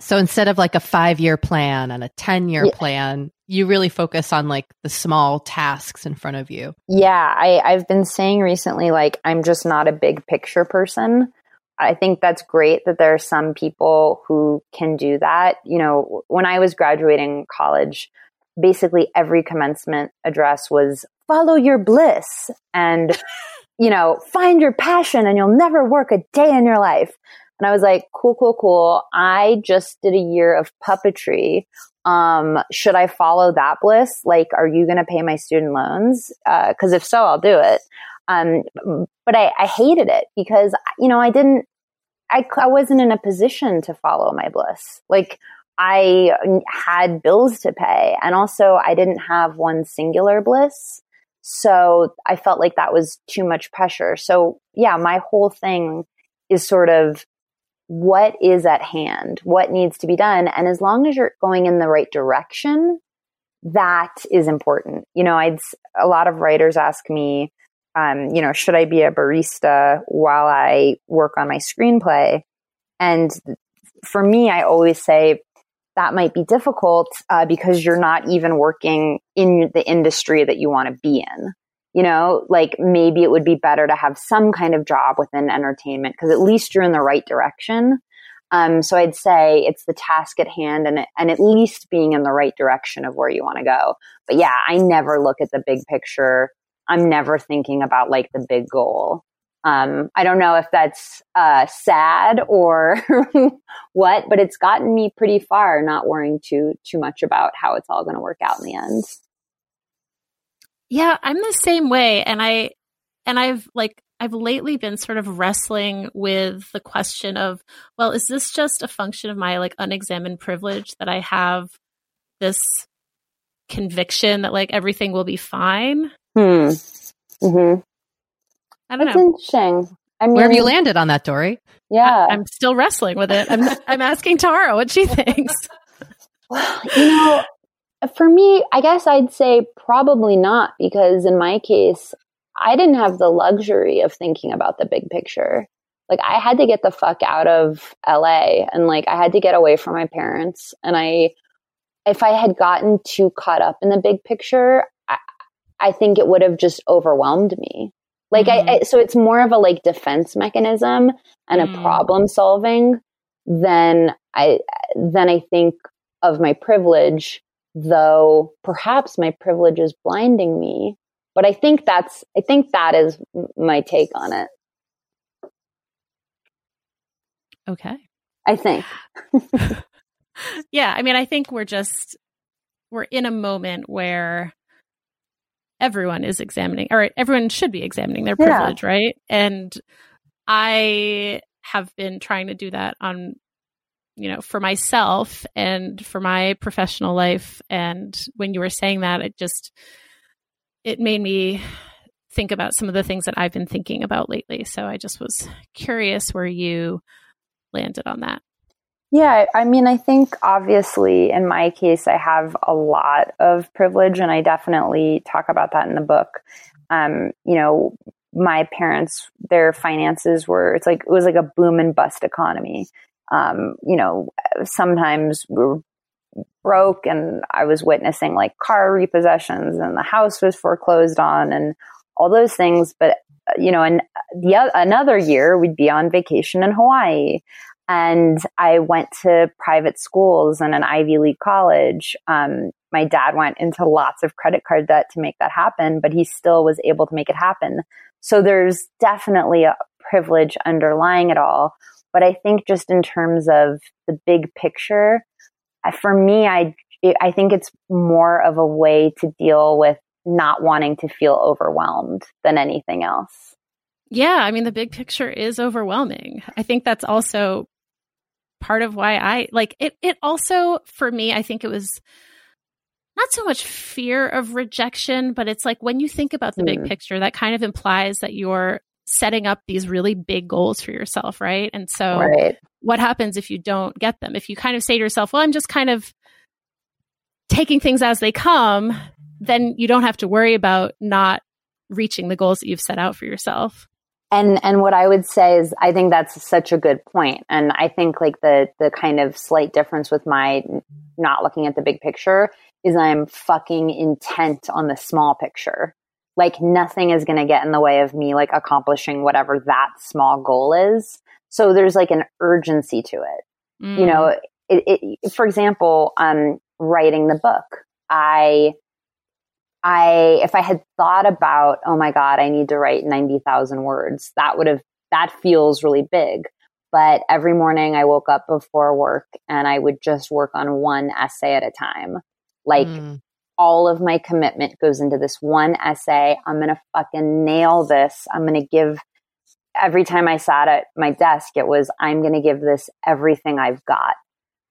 S2: so instead of like a five year plan and a 10 year yeah. plan you really focus on like the small tasks in front of you
S4: yeah I, i've been saying recently like i'm just not a big picture person I think that's great that there are some people who can do that. You know, when I was graduating college, basically every commencement address was follow your bliss and, you know, find your passion and you'll never work a day in your life. And I was like, cool, cool, cool. I just did a year of puppetry. Um, should I follow that bliss? Like, are you going to pay my student loans? Uh, cause if so, I'll do it. Um, but I, I hated it because, you know, I didn't, I, I wasn't in a position to follow my bliss. Like, I had bills to pay and also I didn't have one singular bliss. So I felt like that was too much pressure. So yeah, my whole thing is sort of what is at hand, what needs to be done. And as long as you're going in the right direction, that is important. You know, I'd, a lot of writers ask me, um, you know, should I be a barista while I work on my screenplay? And for me, I always say that might be difficult uh, because you're not even working in the industry that you want to be in. You know, like maybe it would be better to have some kind of job within entertainment because at least you're in the right direction. Um, so I'd say it's the task at hand and, and at least being in the right direction of where you want to go. But yeah, I never look at the big picture. I'm never thinking about like the big goal. Um, I don't know if that's uh, sad or what, but it's gotten me pretty far, not worrying too too much about how it's all going to work out in the end.
S1: Yeah, I'm the same way, and I and I've like I've lately been sort of wrestling with the question of, well, is this just a function of my like unexamined privilege that I have this conviction that like everything will be fine?
S4: Hmm. Mm-hmm.
S1: I don't
S4: That's
S1: know.
S4: interesting. I mean,
S2: Where have you landed on that, Doree?
S4: Yeah.
S1: I'm still wrestling with it. I'm I'm asking Tara what she thinks.
S4: Well, you know, for me, I guess I'd say probably not because in my case, I didn't have the luxury of thinking about the big picture. Like I had to get the fuck out of LA and like I had to get away from my parents and I if I had gotten too caught up in the big picture, I, I think it would have just overwhelmed me. Like
S1: Mhm.
S4: I, I, so it's more of a like defense mechanism and
S1: Mm.
S4: a problem solving than I than I think of my privilege, though perhaps my privilege is blinding me. But I think that's I think that is my take on it.
S1: Okay.
S4: I think.
S1: yeah, I mean, I think we're just we're in a moment where everyone is examining, or everyone should be examining their
S4: Yeah.
S1: privilege, right? And I have been trying to do that on, you know, for myself and for my professional life. And when you were saying that, it just it made me think about some of the things that I've been thinking about lately. So I just was curious where you landed on that.
S4: Yeah, I mean, I think obviously in my case, I have a lot of privilege, and I definitely talk about that in the book. Um, you know, my parents, their finances were, it's like, it was like a boom and bust economy. Um, you know, sometimes we were broke, and I was witnessing like car repossessions, and the house was foreclosed on, and all those things. But, uh, you know, and the, oth- another year we'd be on vacation in Hawaii and I went to private schools and an Ivy League college. Um, my dad went into lots of credit card debt to make that happen, but he still was able to make it happen. So there's definitely a privilege underlying it all. But I think just in terms of the big picture, for me, I I think it's more of a way to deal with not wanting to feel overwhelmed than anything else.
S1: Yeah, I mean the big picture is overwhelming. I think that's also part of why I like it it also for me I think it was not so much fear of rejection, but it's like when you think about the big
S4: Hmm.
S1: picture that kind of implies that you're setting up these really big goals for yourself, right? And so
S4: Right.
S1: what happens if you don't get them? If you kind of say to yourself, well, I'm just kind of taking things as they come, then you don't have to worry about not reaching the goals that you've set out for yourself.
S4: And and what I would say is I think that's such a good point. And I think like the the kind of slight difference with my not looking at the big picture is I'm fucking intent on the small picture. Like nothing is going to get in the way of me like accomplishing whatever that small goal is. So there's like an urgency to it you know it, it, for example um writing the book i i if i had thought about oh my god i need to write 90,000 words that would have that feels really big But every morning I woke up before work and I would just work on one essay at a time. Like mm. All of my commitment goes into this one essay. I'm going to fucking nail this. I'm going to give every time I sat at my desk, it was, I'm going to give this everything I've got.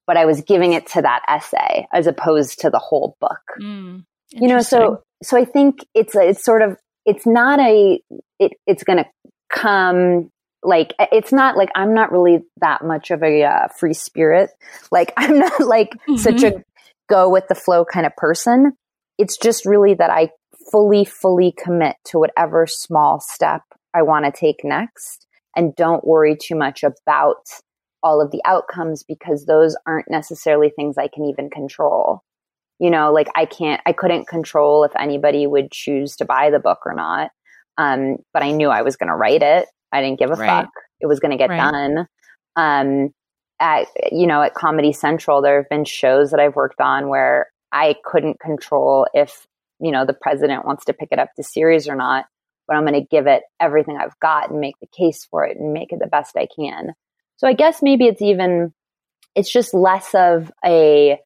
S4: But I was giving it to that essay as opposed to the whole book. Mm, you know, so, so I think it's, a, it's sort of, it's not a, it, it's going to come like it's not like i'm not really that much of a uh, free spirit like i'm not like mm-hmm. such a go with the flow kind of person it's just really that i fully fully commit to whatever small step i want to take next and don't worry too much about all of the outcomes because those aren't necessarily things i can even control you know like i can't i couldn't control if anybody would choose to buy the book or not um, but i knew i was going to write it I didn't give a right. fuck. It was going to get right. done. Um, at, you know, at Comedy Central, there have been shows that I've worked on where I couldn't control if, you know, the president wants to pick it up to series or not, but I'm going to give it everything I've got and make the case for it and make it the best I can. So I guess maybe it's even, it's just less of a,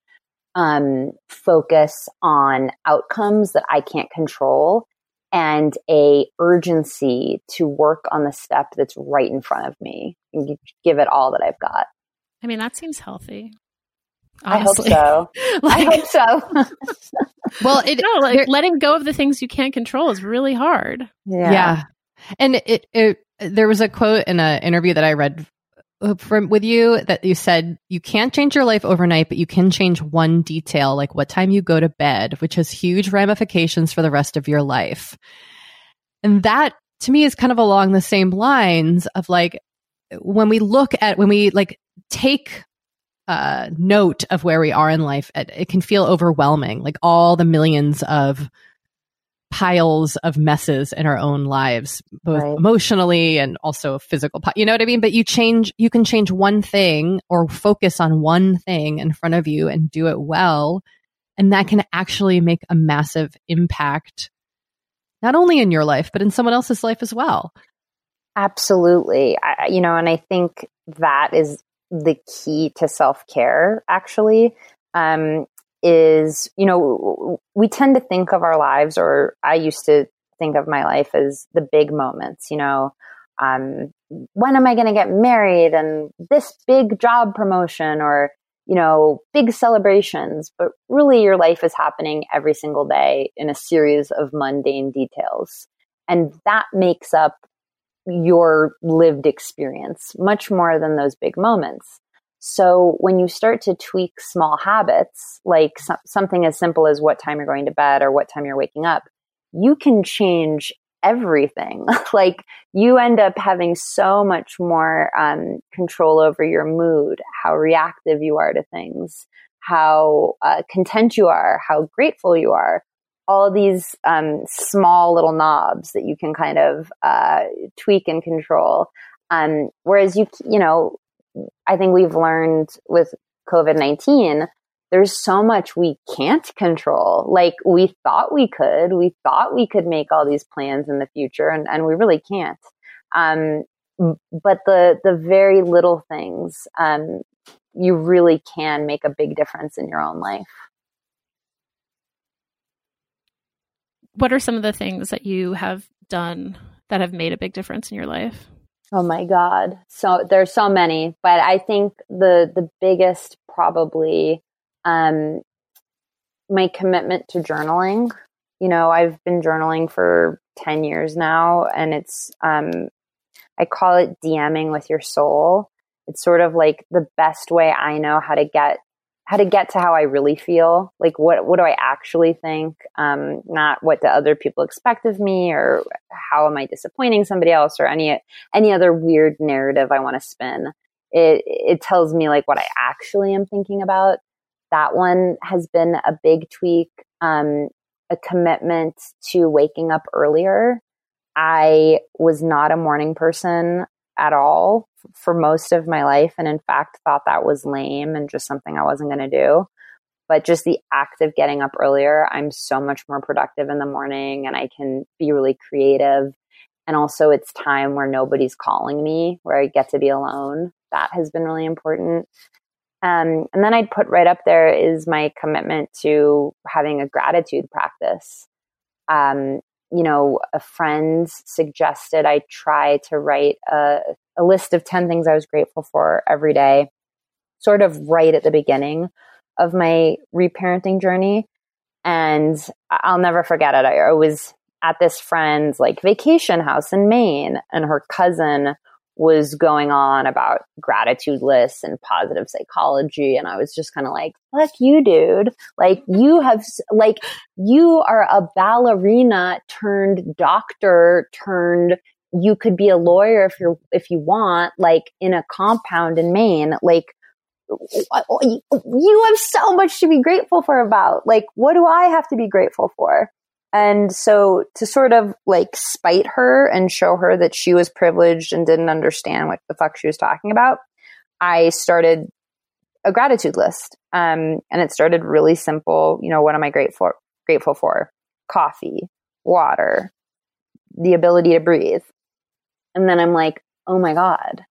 S4: um, focus on outcomes that I can't control and a urgency to work on the step that's right in front of me and give it all that I've got.
S1: I mean, that seems healthy.
S4: Honestly. I hope so. like, I hope so.
S1: well, it, no, like letting go of the things you can't control is really hard.
S2: Yeah. yeah. And it, it, there was a quote in an interview that I read uh, from with you that you said you can't change your life overnight, but you can change one detail, like what time you go to bed, which has huge ramifications for the rest of your life. And that to me is kind of along the same lines of like when we look at when we like take uh, note of where we are in life, it, it can feel overwhelming, like all the millions of piles of messes in our own lives, both right. emotionally and also physical. You know what I mean? But you change, you can change one thing or focus on one thing in front of you and do it well. And that can actually make a massive impact, not only in your life, but in someone else's life as well.
S4: Absolutely. I, you know, and I think that is the key to self care, actually. Um, is, you know, we tend to think of our lives, or I used to think of my life as the big moments, you know, um, when am I going to get married and this big job promotion or, you know, big celebrations. But really, your life is happening every single day in a series of mundane details. And that makes up your lived experience much more than those big moments. So when you start to tweak small habits, like so- something as simple as what time you're going to bed or what time you're waking up, you can change everything. like you end up having so much more um, control over your mood, how reactive you are to things, how uh, content you are, how grateful you are. All these um, small little knobs that you can kind of uh, tweak and control. Um, whereas you, you know, I think we've learned with COVID 19, there's so much we can't control. Like we thought we could, we thought we could make all these plans in the future, and, and we really can't. Um, but the the very little things, um, you really can make a big difference in your own life.
S1: What are some of the things that you have done that have made a big difference in your life?
S4: Oh my God. So there's so many, but I think the, the biggest probably, um, my commitment to journaling. You know, I've been journaling for 10 years now and it's, um, I call it DMing with your soul. It's sort of like the best way I know how to get how to get to how I really feel. Like what what do I actually think? Um, not what do other people expect of me, or how am I disappointing somebody else, or any any other weird narrative I want to spin. It it tells me like what I actually am thinking about. That one has been a big tweak. Um, a commitment to waking up earlier. I was not a morning person at all for most of my life. And in fact, thought that was lame and just something I wasn't going to do. But just the act of getting up earlier, I'm so much more productive in the morning and I can be really creative. and also it's time where nobody's calling me, where I get to be alone. That has been really important. Um, and then I'd put right up there is my commitment to having a gratitude practice. Um, you know, a friend suggested I try to write a, a list of 10 things I was grateful for every day, sort of right at the beginning of my reparenting journey. And I'll never forget it. I was at this friend's like vacation house in Maine, and her cousin was going on about gratitude lists and positive psychology. And I was just kind of like, fuck you, dude. Like you have, like you are a ballerina turned doctor turned, you could be a lawyer if you're, if you want, like in a compound in Maine. Like you have so much to be grateful for about. Like, what do I have to be grateful for? And so to sort of like spite her and show her that she was privileged and didn't understand what the fuck she was talking about, I started a gratitude list. Um, and it started really simple. You know, what am I grateful grateful for? Coffee, water, the ability to breathe. And then I'm like, oh my God,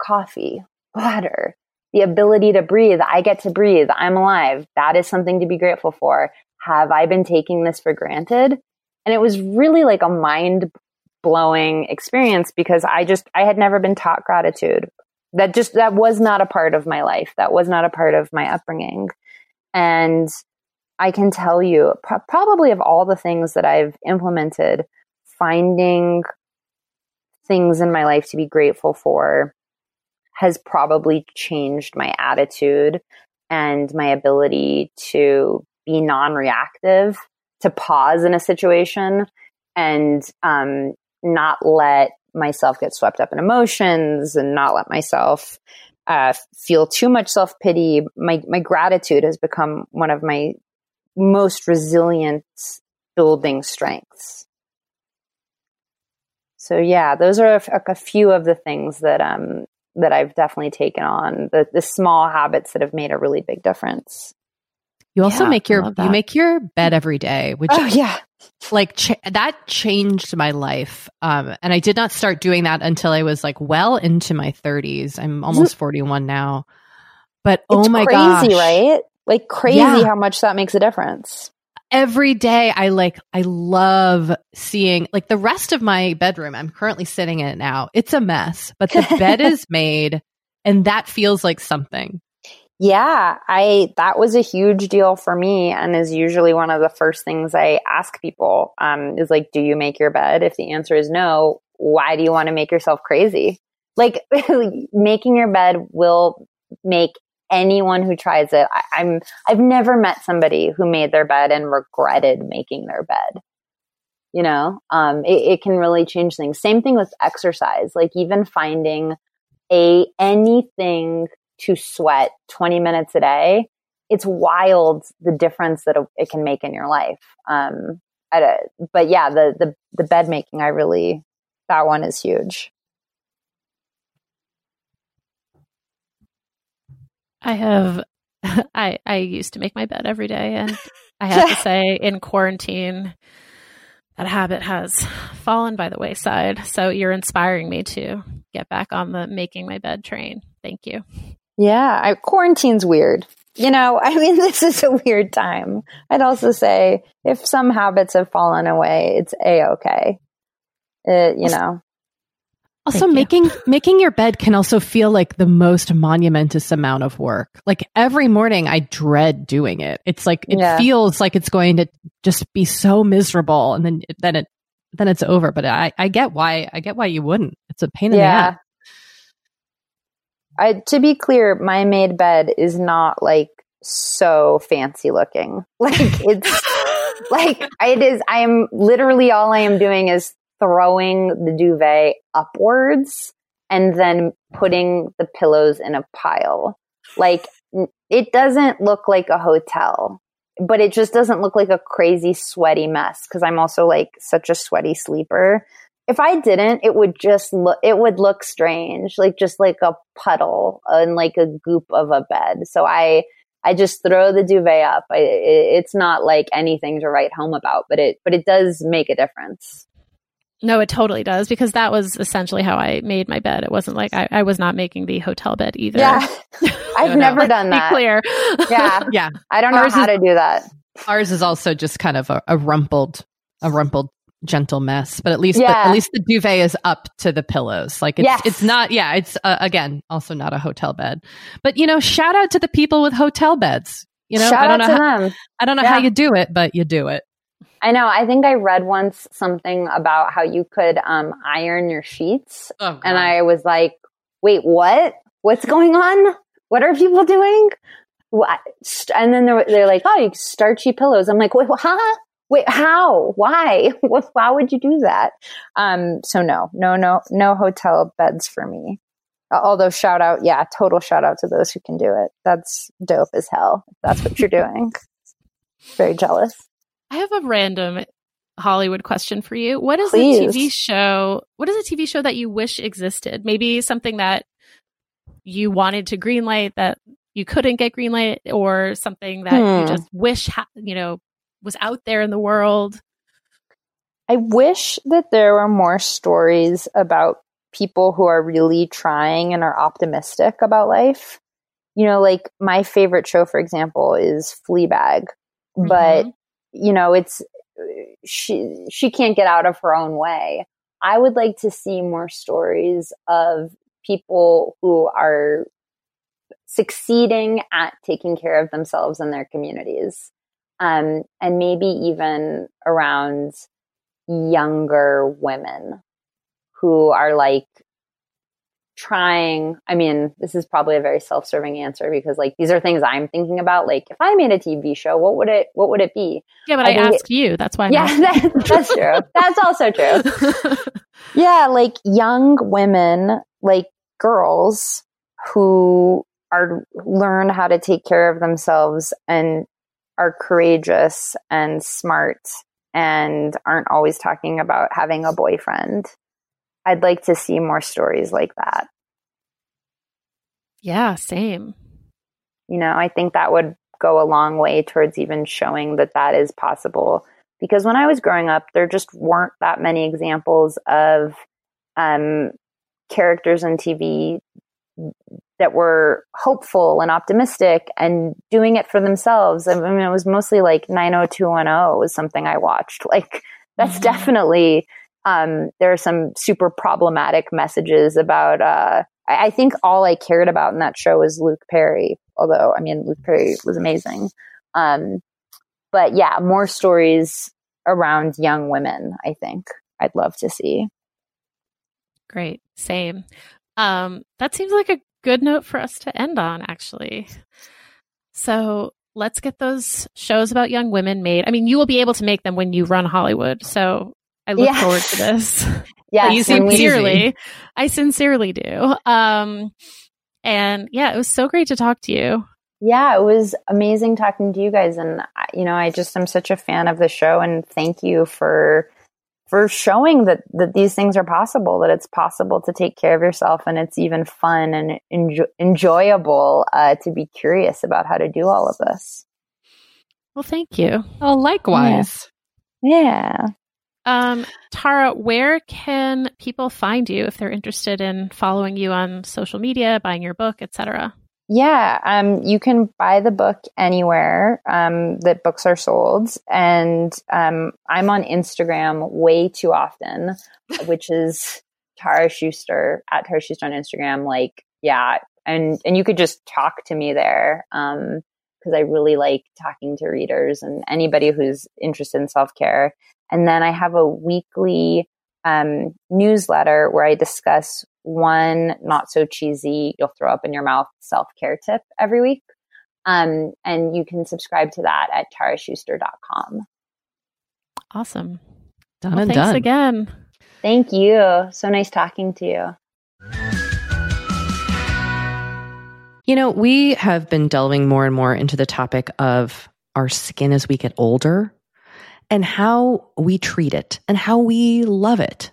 S4: coffee, water, the ability to breathe. I get to breathe. I'm alive. That is something to be grateful for have I been taking this for granted? And it was really like a mind blowing experience because I just, I had never been taught gratitude. That just, that was not a part of my life. That was not a part of my upbringing. And I can tell you, pro- probably of all the things that I've implemented, finding things in my life to be grateful for has probably changed my attitude and my ability to be non-reactive, to pause in a situation and um, not let myself get swept up in emotions and not let myself uh, feel too much self pity. My my gratitude has become one of my most resilient building strengths. So yeah, those are a, a few of the things that um that I've definitely taken on the the small habits that have made a really big difference.
S2: You also yeah, make your you make your bed every day, which
S4: oh yeah,
S2: like ch- that changed my life. Um, and I did not start doing that until I was like well into my 30s. I'm almost 41 now. But
S4: oh
S2: it's oh my
S4: god,
S2: crazy,
S4: right? Like crazy yeah. how much that makes a difference.
S2: Every day, I like I love seeing like the rest of my bedroom. I'm currently sitting in it now. It's a mess, but the bed is made, and that feels like something.
S4: Yeah, I that was a huge deal for me and is usually one of the first things I ask people um, is like do you make your bed? If the answer is no, why do you want to make yourself crazy? Like making your bed will make anyone who tries it I, I'm I've never met somebody who made their bed and regretted making their bed you know um, it, it, can really change things same thing with exercise like even finding a anything to sweat 20 minutes a day, it's wild the difference that it can make in your life. Um, a, but yeah, the, the, the bed making, I really, that one is huge.
S1: I have, I, I used to make my bed every day and I have to say in quarantine, that habit has fallen by the wayside. So you're inspiring me to get back on the making my bed train. Thank you.
S4: Yeah, I, quarantine's weird. You know, I mean, this is a weird time. I'd also say if some habits have fallen away, it's a okay. It, you know.
S2: Also, making making your bed can also feel like the most monumentous amount of work. Like every morning, I dread doing it. It's like it yeah. feels like it's going to just be so miserable, and then then it then it's over. But I I get why I get why you wouldn't. It's a pain in yeah. the ass.
S4: I, to be clear, my made bed is not like so fancy looking. Like it's like it is. I am literally all I am doing is throwing the duvet upwards and then putting the pillows in a pile. Like it doesn't look like a hotel, but it just doesn't look like a crazy sweaty mess because I'm also like such a sweaty sleeper if I didn't, it would just look, it would look strange, like just like a puddle and like a goop of a bed. So I, I just throw the duvet up. I, it's not like anything to write home about, but it, but it does make a difference.
S1: No, it totally does because that was essentially how I made my bed. It wasn't like I, I was not making the hotel bed either.
S4: Yeah. I've
S2: No, no.
S4: never done
S1: Be
S4: that.
S1: clear.
S4: Yeah.
S2: Yeah.
S4: I don't know
S2: Ours
S4: how
S2: is-
S4: to do that.
S2: Ours is also just kind of a, a rumpled, a rumpled, gentle mess. But at least, the, at least the duvet is up to the pillows. Like it's,
S4: Yes.
S2: it's not. Yeah, it's uh, again also not a hotel bed. But you know, shout out to the people with hotel beds. You know,
S4: Shout
S2: I don't know. How,
S4: them.
S2: I don't know how you do it, but you do it.
S4: I know. I think I read once something about how you could um, iron your sheets,
S2: Oh,
S4: and I was like, "Wait, what? What's going on? What are people doing?" What? And then they're, they're like, "Oh, you starchy pillows." I'm like, "Wait, huh? Wait, how? Why? Why would you do that?" Um. So no, no, no, no hotel beds for me. Although shout out, yeah, total shout out to those who can do it. That's dope as hell. if That's what you're doing. Very jealous.
S1: I have a random Hollywood question for you. What is
S4: Please.
S1: a TV show? What is a TV show that you wish existed? Maybe something that you wanted to greenlight that you couldn't get greenlight, or something that you
S4: Hmm.
S1: just wish ha- you know was out there in the world.
S4: I wish that there were more stories about people who are really trying and are optimistic about life. You know, like my favorite show, for example, is Fleabag, mm-hmm. but you know, it's she she can't get out of her own way. I would like to see more stories of people who are succeeding at taking care of themselves and their communities, um, and maybe even around younger women who are like trying i mean this is probably a very self-serving answer because like these are things i'm thinking about like if i made a tv show what would it what would it be
S1: Yeah, but
S4: I
S1: I, asked you. That's why. I'm
S4: yeah that, that's true that's also true yeah like young women like girls who are learn how to take care of themselves and are courageous and smart and aren't always talking about having a boyfriend. I'd like to see more stories like that.
S1: Yeah, same.
S4: you know i think that would go a long way towards even showing that that is possible. Because when i was growing up there just weren't that many examples of um, characters on tv that were hopeful and optimistic and doing it for themselves i mean it was mostly like 90210 was something i watched like that's
S1: Mhm.
S4: definitely um, there are some super problematic messages about uh, I, I think all I cared about in that show was Luke Perry. Although I mean Luke Perry was amazing. Um, but yeah, more stories around young women. I think I'd love to see.
S1: Great. Same. Um, that seems like a good note for us to end on, actually. So let's get those shows about young women made. I mean, you will be able to make them when you run Hollywood. So I look forward to this.
S4: Yeah,
S1: you sincerely. I sincerely do. Um, and yeah, it was so great to talk to you.
S4: Yeah, it was amazing talking to you guys, and you know, I just am such a fan of the show, and thank you for for showing that that these things are possible. That it's possible to take care of yourself, and it's even fun and enjo- enjoyable uh, to be curious about how to do all of this.
S1: Well, thank you.
S2: Oh, likewise.
S4: Yeah.
S1: Um, Tara, where can people find you if they're interested in following you on social media, buying your book, etc.?
S4: Yeah, um, you can buy the book anywhere um, that books are sold, and um, I'm on Instagram way too often, which is Tara Schuster at Tara Schuster on Instagram. Like, yeah, and and you could just talk to me there because I really like talking to readers and anybody who's interested in self care. And then I have a weekly um, newsletter where I discuss one not so cheesy, you'll throw up in your mouth self care tip every week. Um, and you can subscribe to that at taraschuster.com.
S1: Awesome.
S2: Done
S1: Well,
S2: and
S1: thanks
S2: done.
S1: again.
S4: Thank you. So nice talking to you.
S2: You know, we have been delving more and more into the topic of our skin as we get older and how we treat it and how we love it.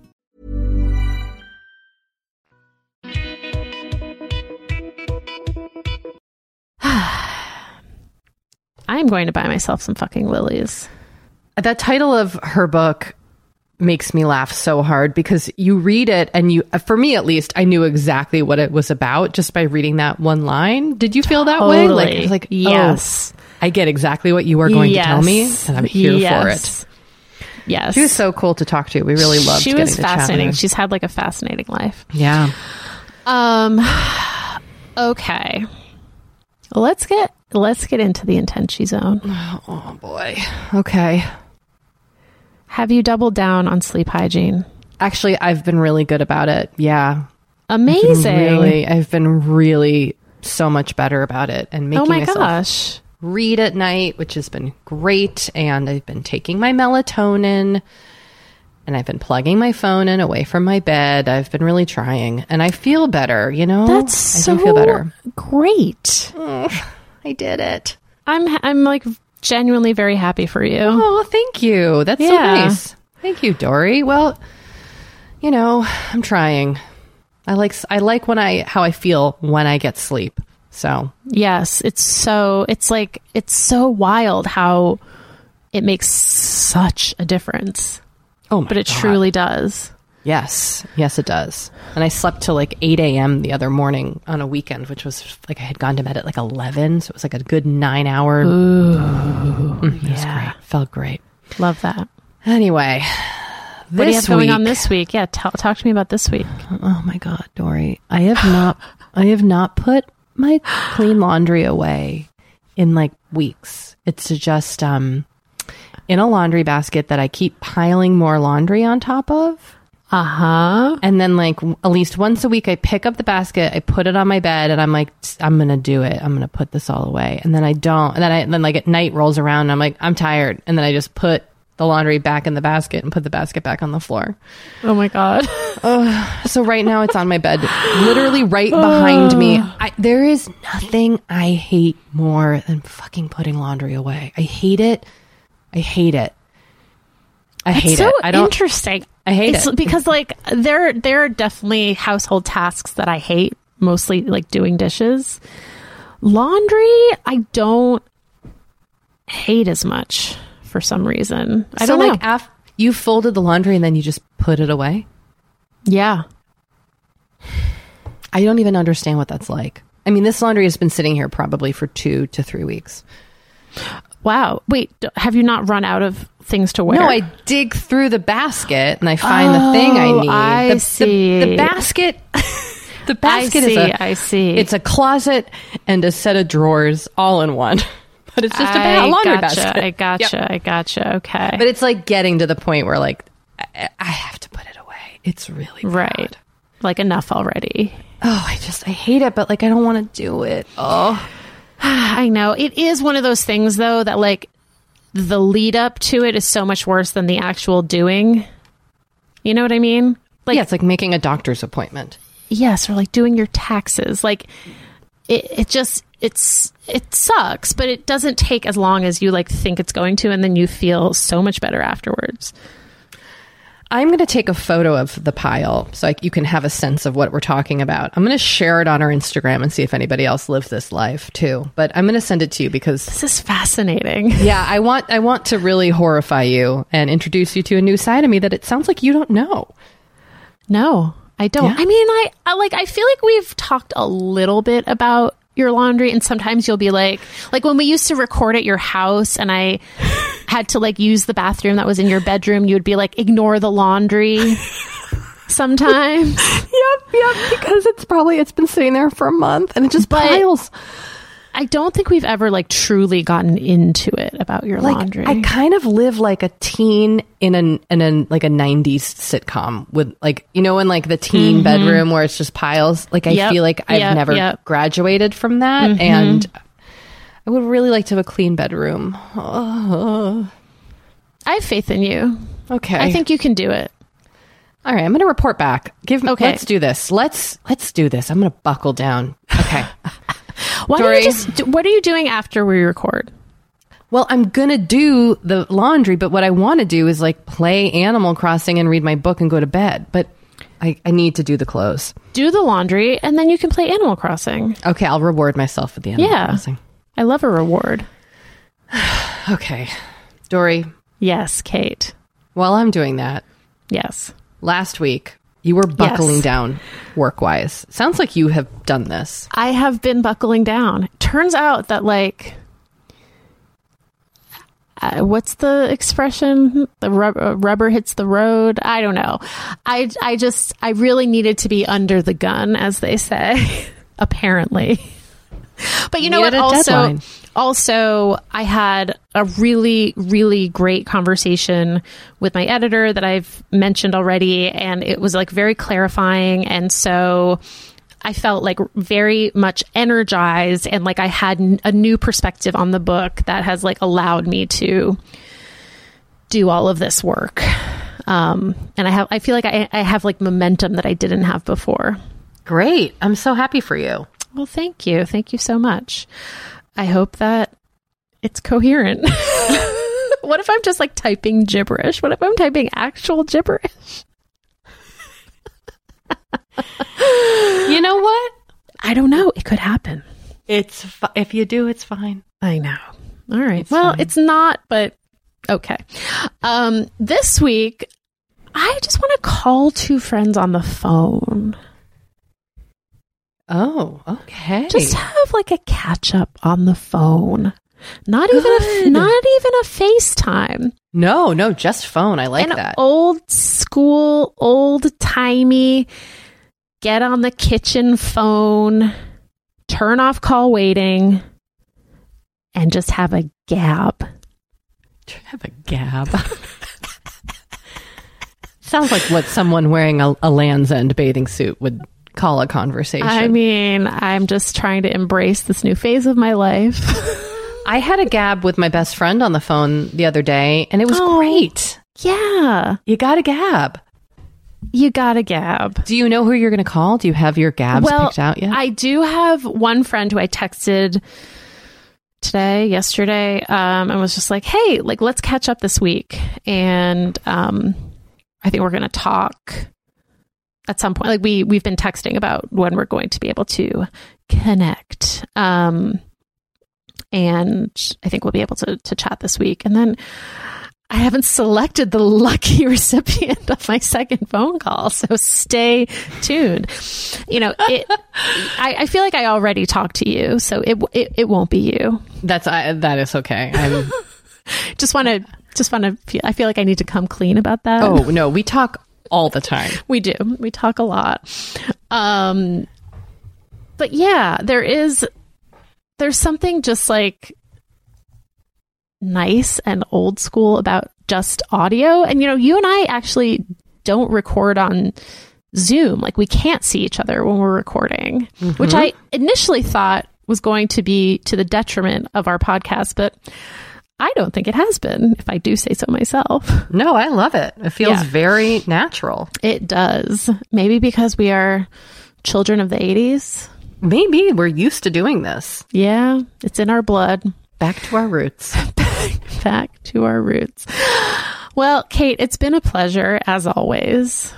S1: I'm going to buy myself some fucking lilies.
S2: That title of her book makes me laugh so hard because you read it and you for me at least I knew exactly what it was about just by reading that one line. Did you feel that way? Like
S1: Totally.
S2: like oh,
S1: Yes.
S2: I get exactly what you are going to tell me and I'm here for it.
S1: Yes. Yes.
S2: She was so cool to talk to. We really loved
S1: She was
S2: to chat with
S1: fascinating. She's had like a fascinating life.
S2: Yeah.
S1: Um okay. Let's get let's get into the intenshi zone.
S2: Oh boy. Okay.
S1: Have you doubled down on sleep hygiene?
S2: Actually, I've been really good about it. Yeah.
S1: Amazing.
S2: Really, I've been really so much better about it and oh making
S1: oh my
S2: myself
S1: gosh.
S2: read at night, which has been great. And I've been taking my melatonin and I've been plugging my phone in away from my bed. I've been really trying and I feel better, you know?
S1: That's
S2: I
S1: so
S2: feel better.
S1: great.
S2: I did it.
S1: I'm I'm like genuinely very happy for you.
S2: Oh, thank you. That's so nice. Thank you, Doree. Well, you know, I'm trying. I like I like when I how I feel when I get sleep. So,
S1: Yes, it's so it's like it's so wild how it makes such a difference.
S2: Oh
S1: But it
S2: God.
S1: truly does.
S2: Yes, yes, it does. And I slept till like 8 a.m. the other morning on a weekend, which was like I had gone to bed at like 11. So it was like a good nine hour. Mm, it was
S1: yeah.
S2: great. Felt great.
S1: Love that.
S2: Anyway,
S1: What do you
S2: this
S1: have going
S2: week,
S1: on this week? Yeah, tell, talk to me about this week.
S2: Oh my God, Doree. I have not, I have not put my clean laundry away in like weeks. It's just, um, in a laundry basket that I keep piling more laundry on top of.
S1: Uh huh.
S2: And then, like, at least once a week, I pick up the basket, I put it on my bed, and I'm like, I'm going to do it. I'm going to put this all away. And then I don't. And then I, then like, at night rolls around, and I'm like, I'm tired. And then I just put the laundry back in the basket and put the basket back on the floor.
S1: Oh my god.
S2: So right now, it's on my bed, literally right behind me. I, there is nothing I hate more than fucking putting laundry away. I hate it. I hate it. I hate
S1: it's so
S2: it. I don't.
S1: interesting.
S2: I hate
S1: it's
S2: it.
S1: because like there there are definitely household tasks that I hate, mostly like doing dishes. Laundry, I don't hate as much for some reason. I
S2: so
S1: don't
S2: like
S1: know.
S2: af- you folded the laundry and then you just put it away.
S1: yeah.
S2: I don't even understand what that's like. I mean, this laundry has been sitting here probably for two to three weeks.
S1: Wow. Wait, have you not run out of things to wear?
S2: No, I dig through the basket and I find the thing I
S1: Oh,
S2: need.
S1: I
S2: the, the-
S1: see.
S2: The, basket. the
S1: I
S2: basket
S1: see.
S2: is a.
S1: I see.
S2: It's a closet and a set of drawers all in one. But it's just a ba-
S1: I
S2: laundry
S1: gotcha.
S2: basket.
S1: I gotcha.
S2: Yep.
S1: I gotcha. Okay.
S2: But it's like getting to the point where like I, I have to put it away. It's really bad.
S1: right. Like enough already.
S2: Oh, I just I hate it, but like I don't want to do it. Oh,
S1: I know. It is one of those things though that like the lead up to it is so much worse than the actual doing. You know what I mean? Like
S2: yeah, it's like making a doctor's appointment.
S1: yes, or like doing your taxes. Like it it just it's it sucks, but it doesn't take as long as you like think it's going to and then you feel so much better afterwards.
S2: I'm going to take a photo of the pile so like, you can have a sense of what we're talking about. I'm going to share it on our Instagram and see if anybody else lives this life too. But I'm going to send it to you because
S1: This is fascinating.
S2: yeah, I want I want to really horrify you and introduce you to a new side of me that it sounds like you don't know.
S1: No, I don't.
S2: Yeah.
S1: I mean, I, I like. I feel like we've talked a little bit about your laundry, and sometimes you'll be like, like when we used to record at your house, and I had to like use the bathroom that was in your bedroom. You would be like, ignore the laundry. Sometimes,
S2: Yep, yep, because it's probably it's been sitting there for a month and it just
S1: But-
S2: piles.
S1: I don't think we've ever like truly gotten into it about your
S2: like
S1: laundry.
S2: I kind of live like a teen in an in a like a '90s sitcom with like you know in like the teen bedroom where it's just piles. Like I
S1: Mm-hmm. Yep,
S2: feel like I've
S1: yep,
S2: never
S1: yep. Mm-hmm.
S2: graduated from that, and I would really like to have a clean bedroom. Oh,
S1: I have faith in you.
S2: okay,
S1: I think you can do it.
S2: All right, I'm going to report back. Give me.
S1: Okay.
S2: Let's do this. Let's let's do this. I'm going to buckle down. Okay.
S1: Why don't you just? What are you doing after we record?
S2: Well, I'm gonna do the laundry, but what I want to do is like play Animal Crossing and read my book and go to bed. But I, I need to do the clothes.
S1: Do the laundry, and then you can play Animal Crossing.
S2: Okay, I'll reward myself with the Animal
S1: Yeah.
S2: Crossing.
S1: I love a reward.
S2: Okay, Doree.
S1: Yes, Kate.
S2: While I'm doing that,
S1: Yes.
S2: last week you were buckling
S1: Yes.
S2: down work wise. Sounds like you have done this.
S1: I have been buckling down. Turns out that like uh, what's the expression? The rub- uh, rubber hits the road. I don't know. I I just I really needed to be under the gun, as they say. Apparently, but you know what? Also,
S2: deadline.
S1: Also I had a really really great conversation with my editor that I've mentioned already, and it was like very clarifying, and so. I felt like very much energized and like I had n- a new perspective on the book that has like allowed me to do all of this work. Um, and I have, I feel like I, I have like momentum that I didn't have before.
S2: Great. I'm so happy for you.
S1: Well, thank you. Thank you so much. I hope that it's coherent. what if I'm just like typing gibberish? What if I'm typing actual gibberish?
S2: You know what?
S1: I don't know. It could happen.
S2: It's fi- if you do, it's fine.
S1: I know. All right. well, it's not, but okay. Um, this week, I just want to call two friends on the phone.
S2: Oh, okay.
S1: Just have like a catch up on the phone. Not even a not even a FaceTime.
S2: no, no, just phone. I like
S1: An
S2: that.
S1: old school, old timey. Get on the kitchen phone, turn off call waiting, and just have a gab.
S2: have a gab. Sounds like what someone wearing a, a Lands' End bathing suit would call a conversation.
S1: I mean, I'm just trying to embrace this new phase of my life.
S2: I had a gab with my best friend on the phone the other day, and it was
S1: Oh.
S2: great.
S1: yeah,
S2: You got a gab.
S1: you got a gab.
S2: Do you know who you're going to call? Do you have your gabs
S1: well,
S2: picked out yet?
S1: I do have one friend who I texted today, yesterday, um, and was just like, "Hey, like let's catch up this week." And um, I think we're going to talk at some point. Like we we've been texting about when we're going to be able to connect. Um, and I think we'll be able to to chat this week. And then I haven't selected the lucky recipient of my second phone call, so stay tuned. You know, it, I, I, feel like I already talked to you, so it it, it won't be you.
S2: That's I, that is okay. I'm
S1: just want to just want to feel. I feel like I need to come clean about that.
S2: Oh no, we talk all the time.
S1: we do. We talk a lot. Um, but yeah, there is. There's something just like nice and old school about just audio. And, you know, you and I actually don't record on Zoom. Like, we can't see each other when we're recording, mm-hmm. which I initially thought was going to be to the detriment of our podcast, but I don't think it has been, if I do say so myself.
S2: No, I love it. It feels yeah. very natural.
S1: It does. Maybe because we are children of the 80s.
S2: Maybe we're used to doing this.
S1: Yeah, it's in our blood.
S2: Back to our roots.
S1: back to our roots. Well, Kate, it's been a pleasure as always.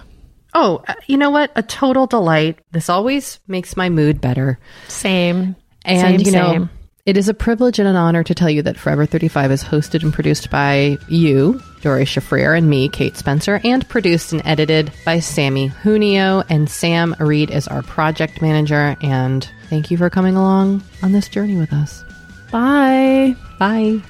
S2: Oh, uh, you know what? A total delight. This always makes my mood better.
S1: Same.
S2: And
S1: same,
S2: you know,
S1: same.
S2: It is a privilege and an honor to tell you that Forever 35 is hosted and produced by you, Doree Shafrir, and me, Kate Spencer, and produced and edited by Sammy Junio. And Sam Reed is our project manager. And thank you for coming along on this journey with us.
S1: Bye.
S2: Bye.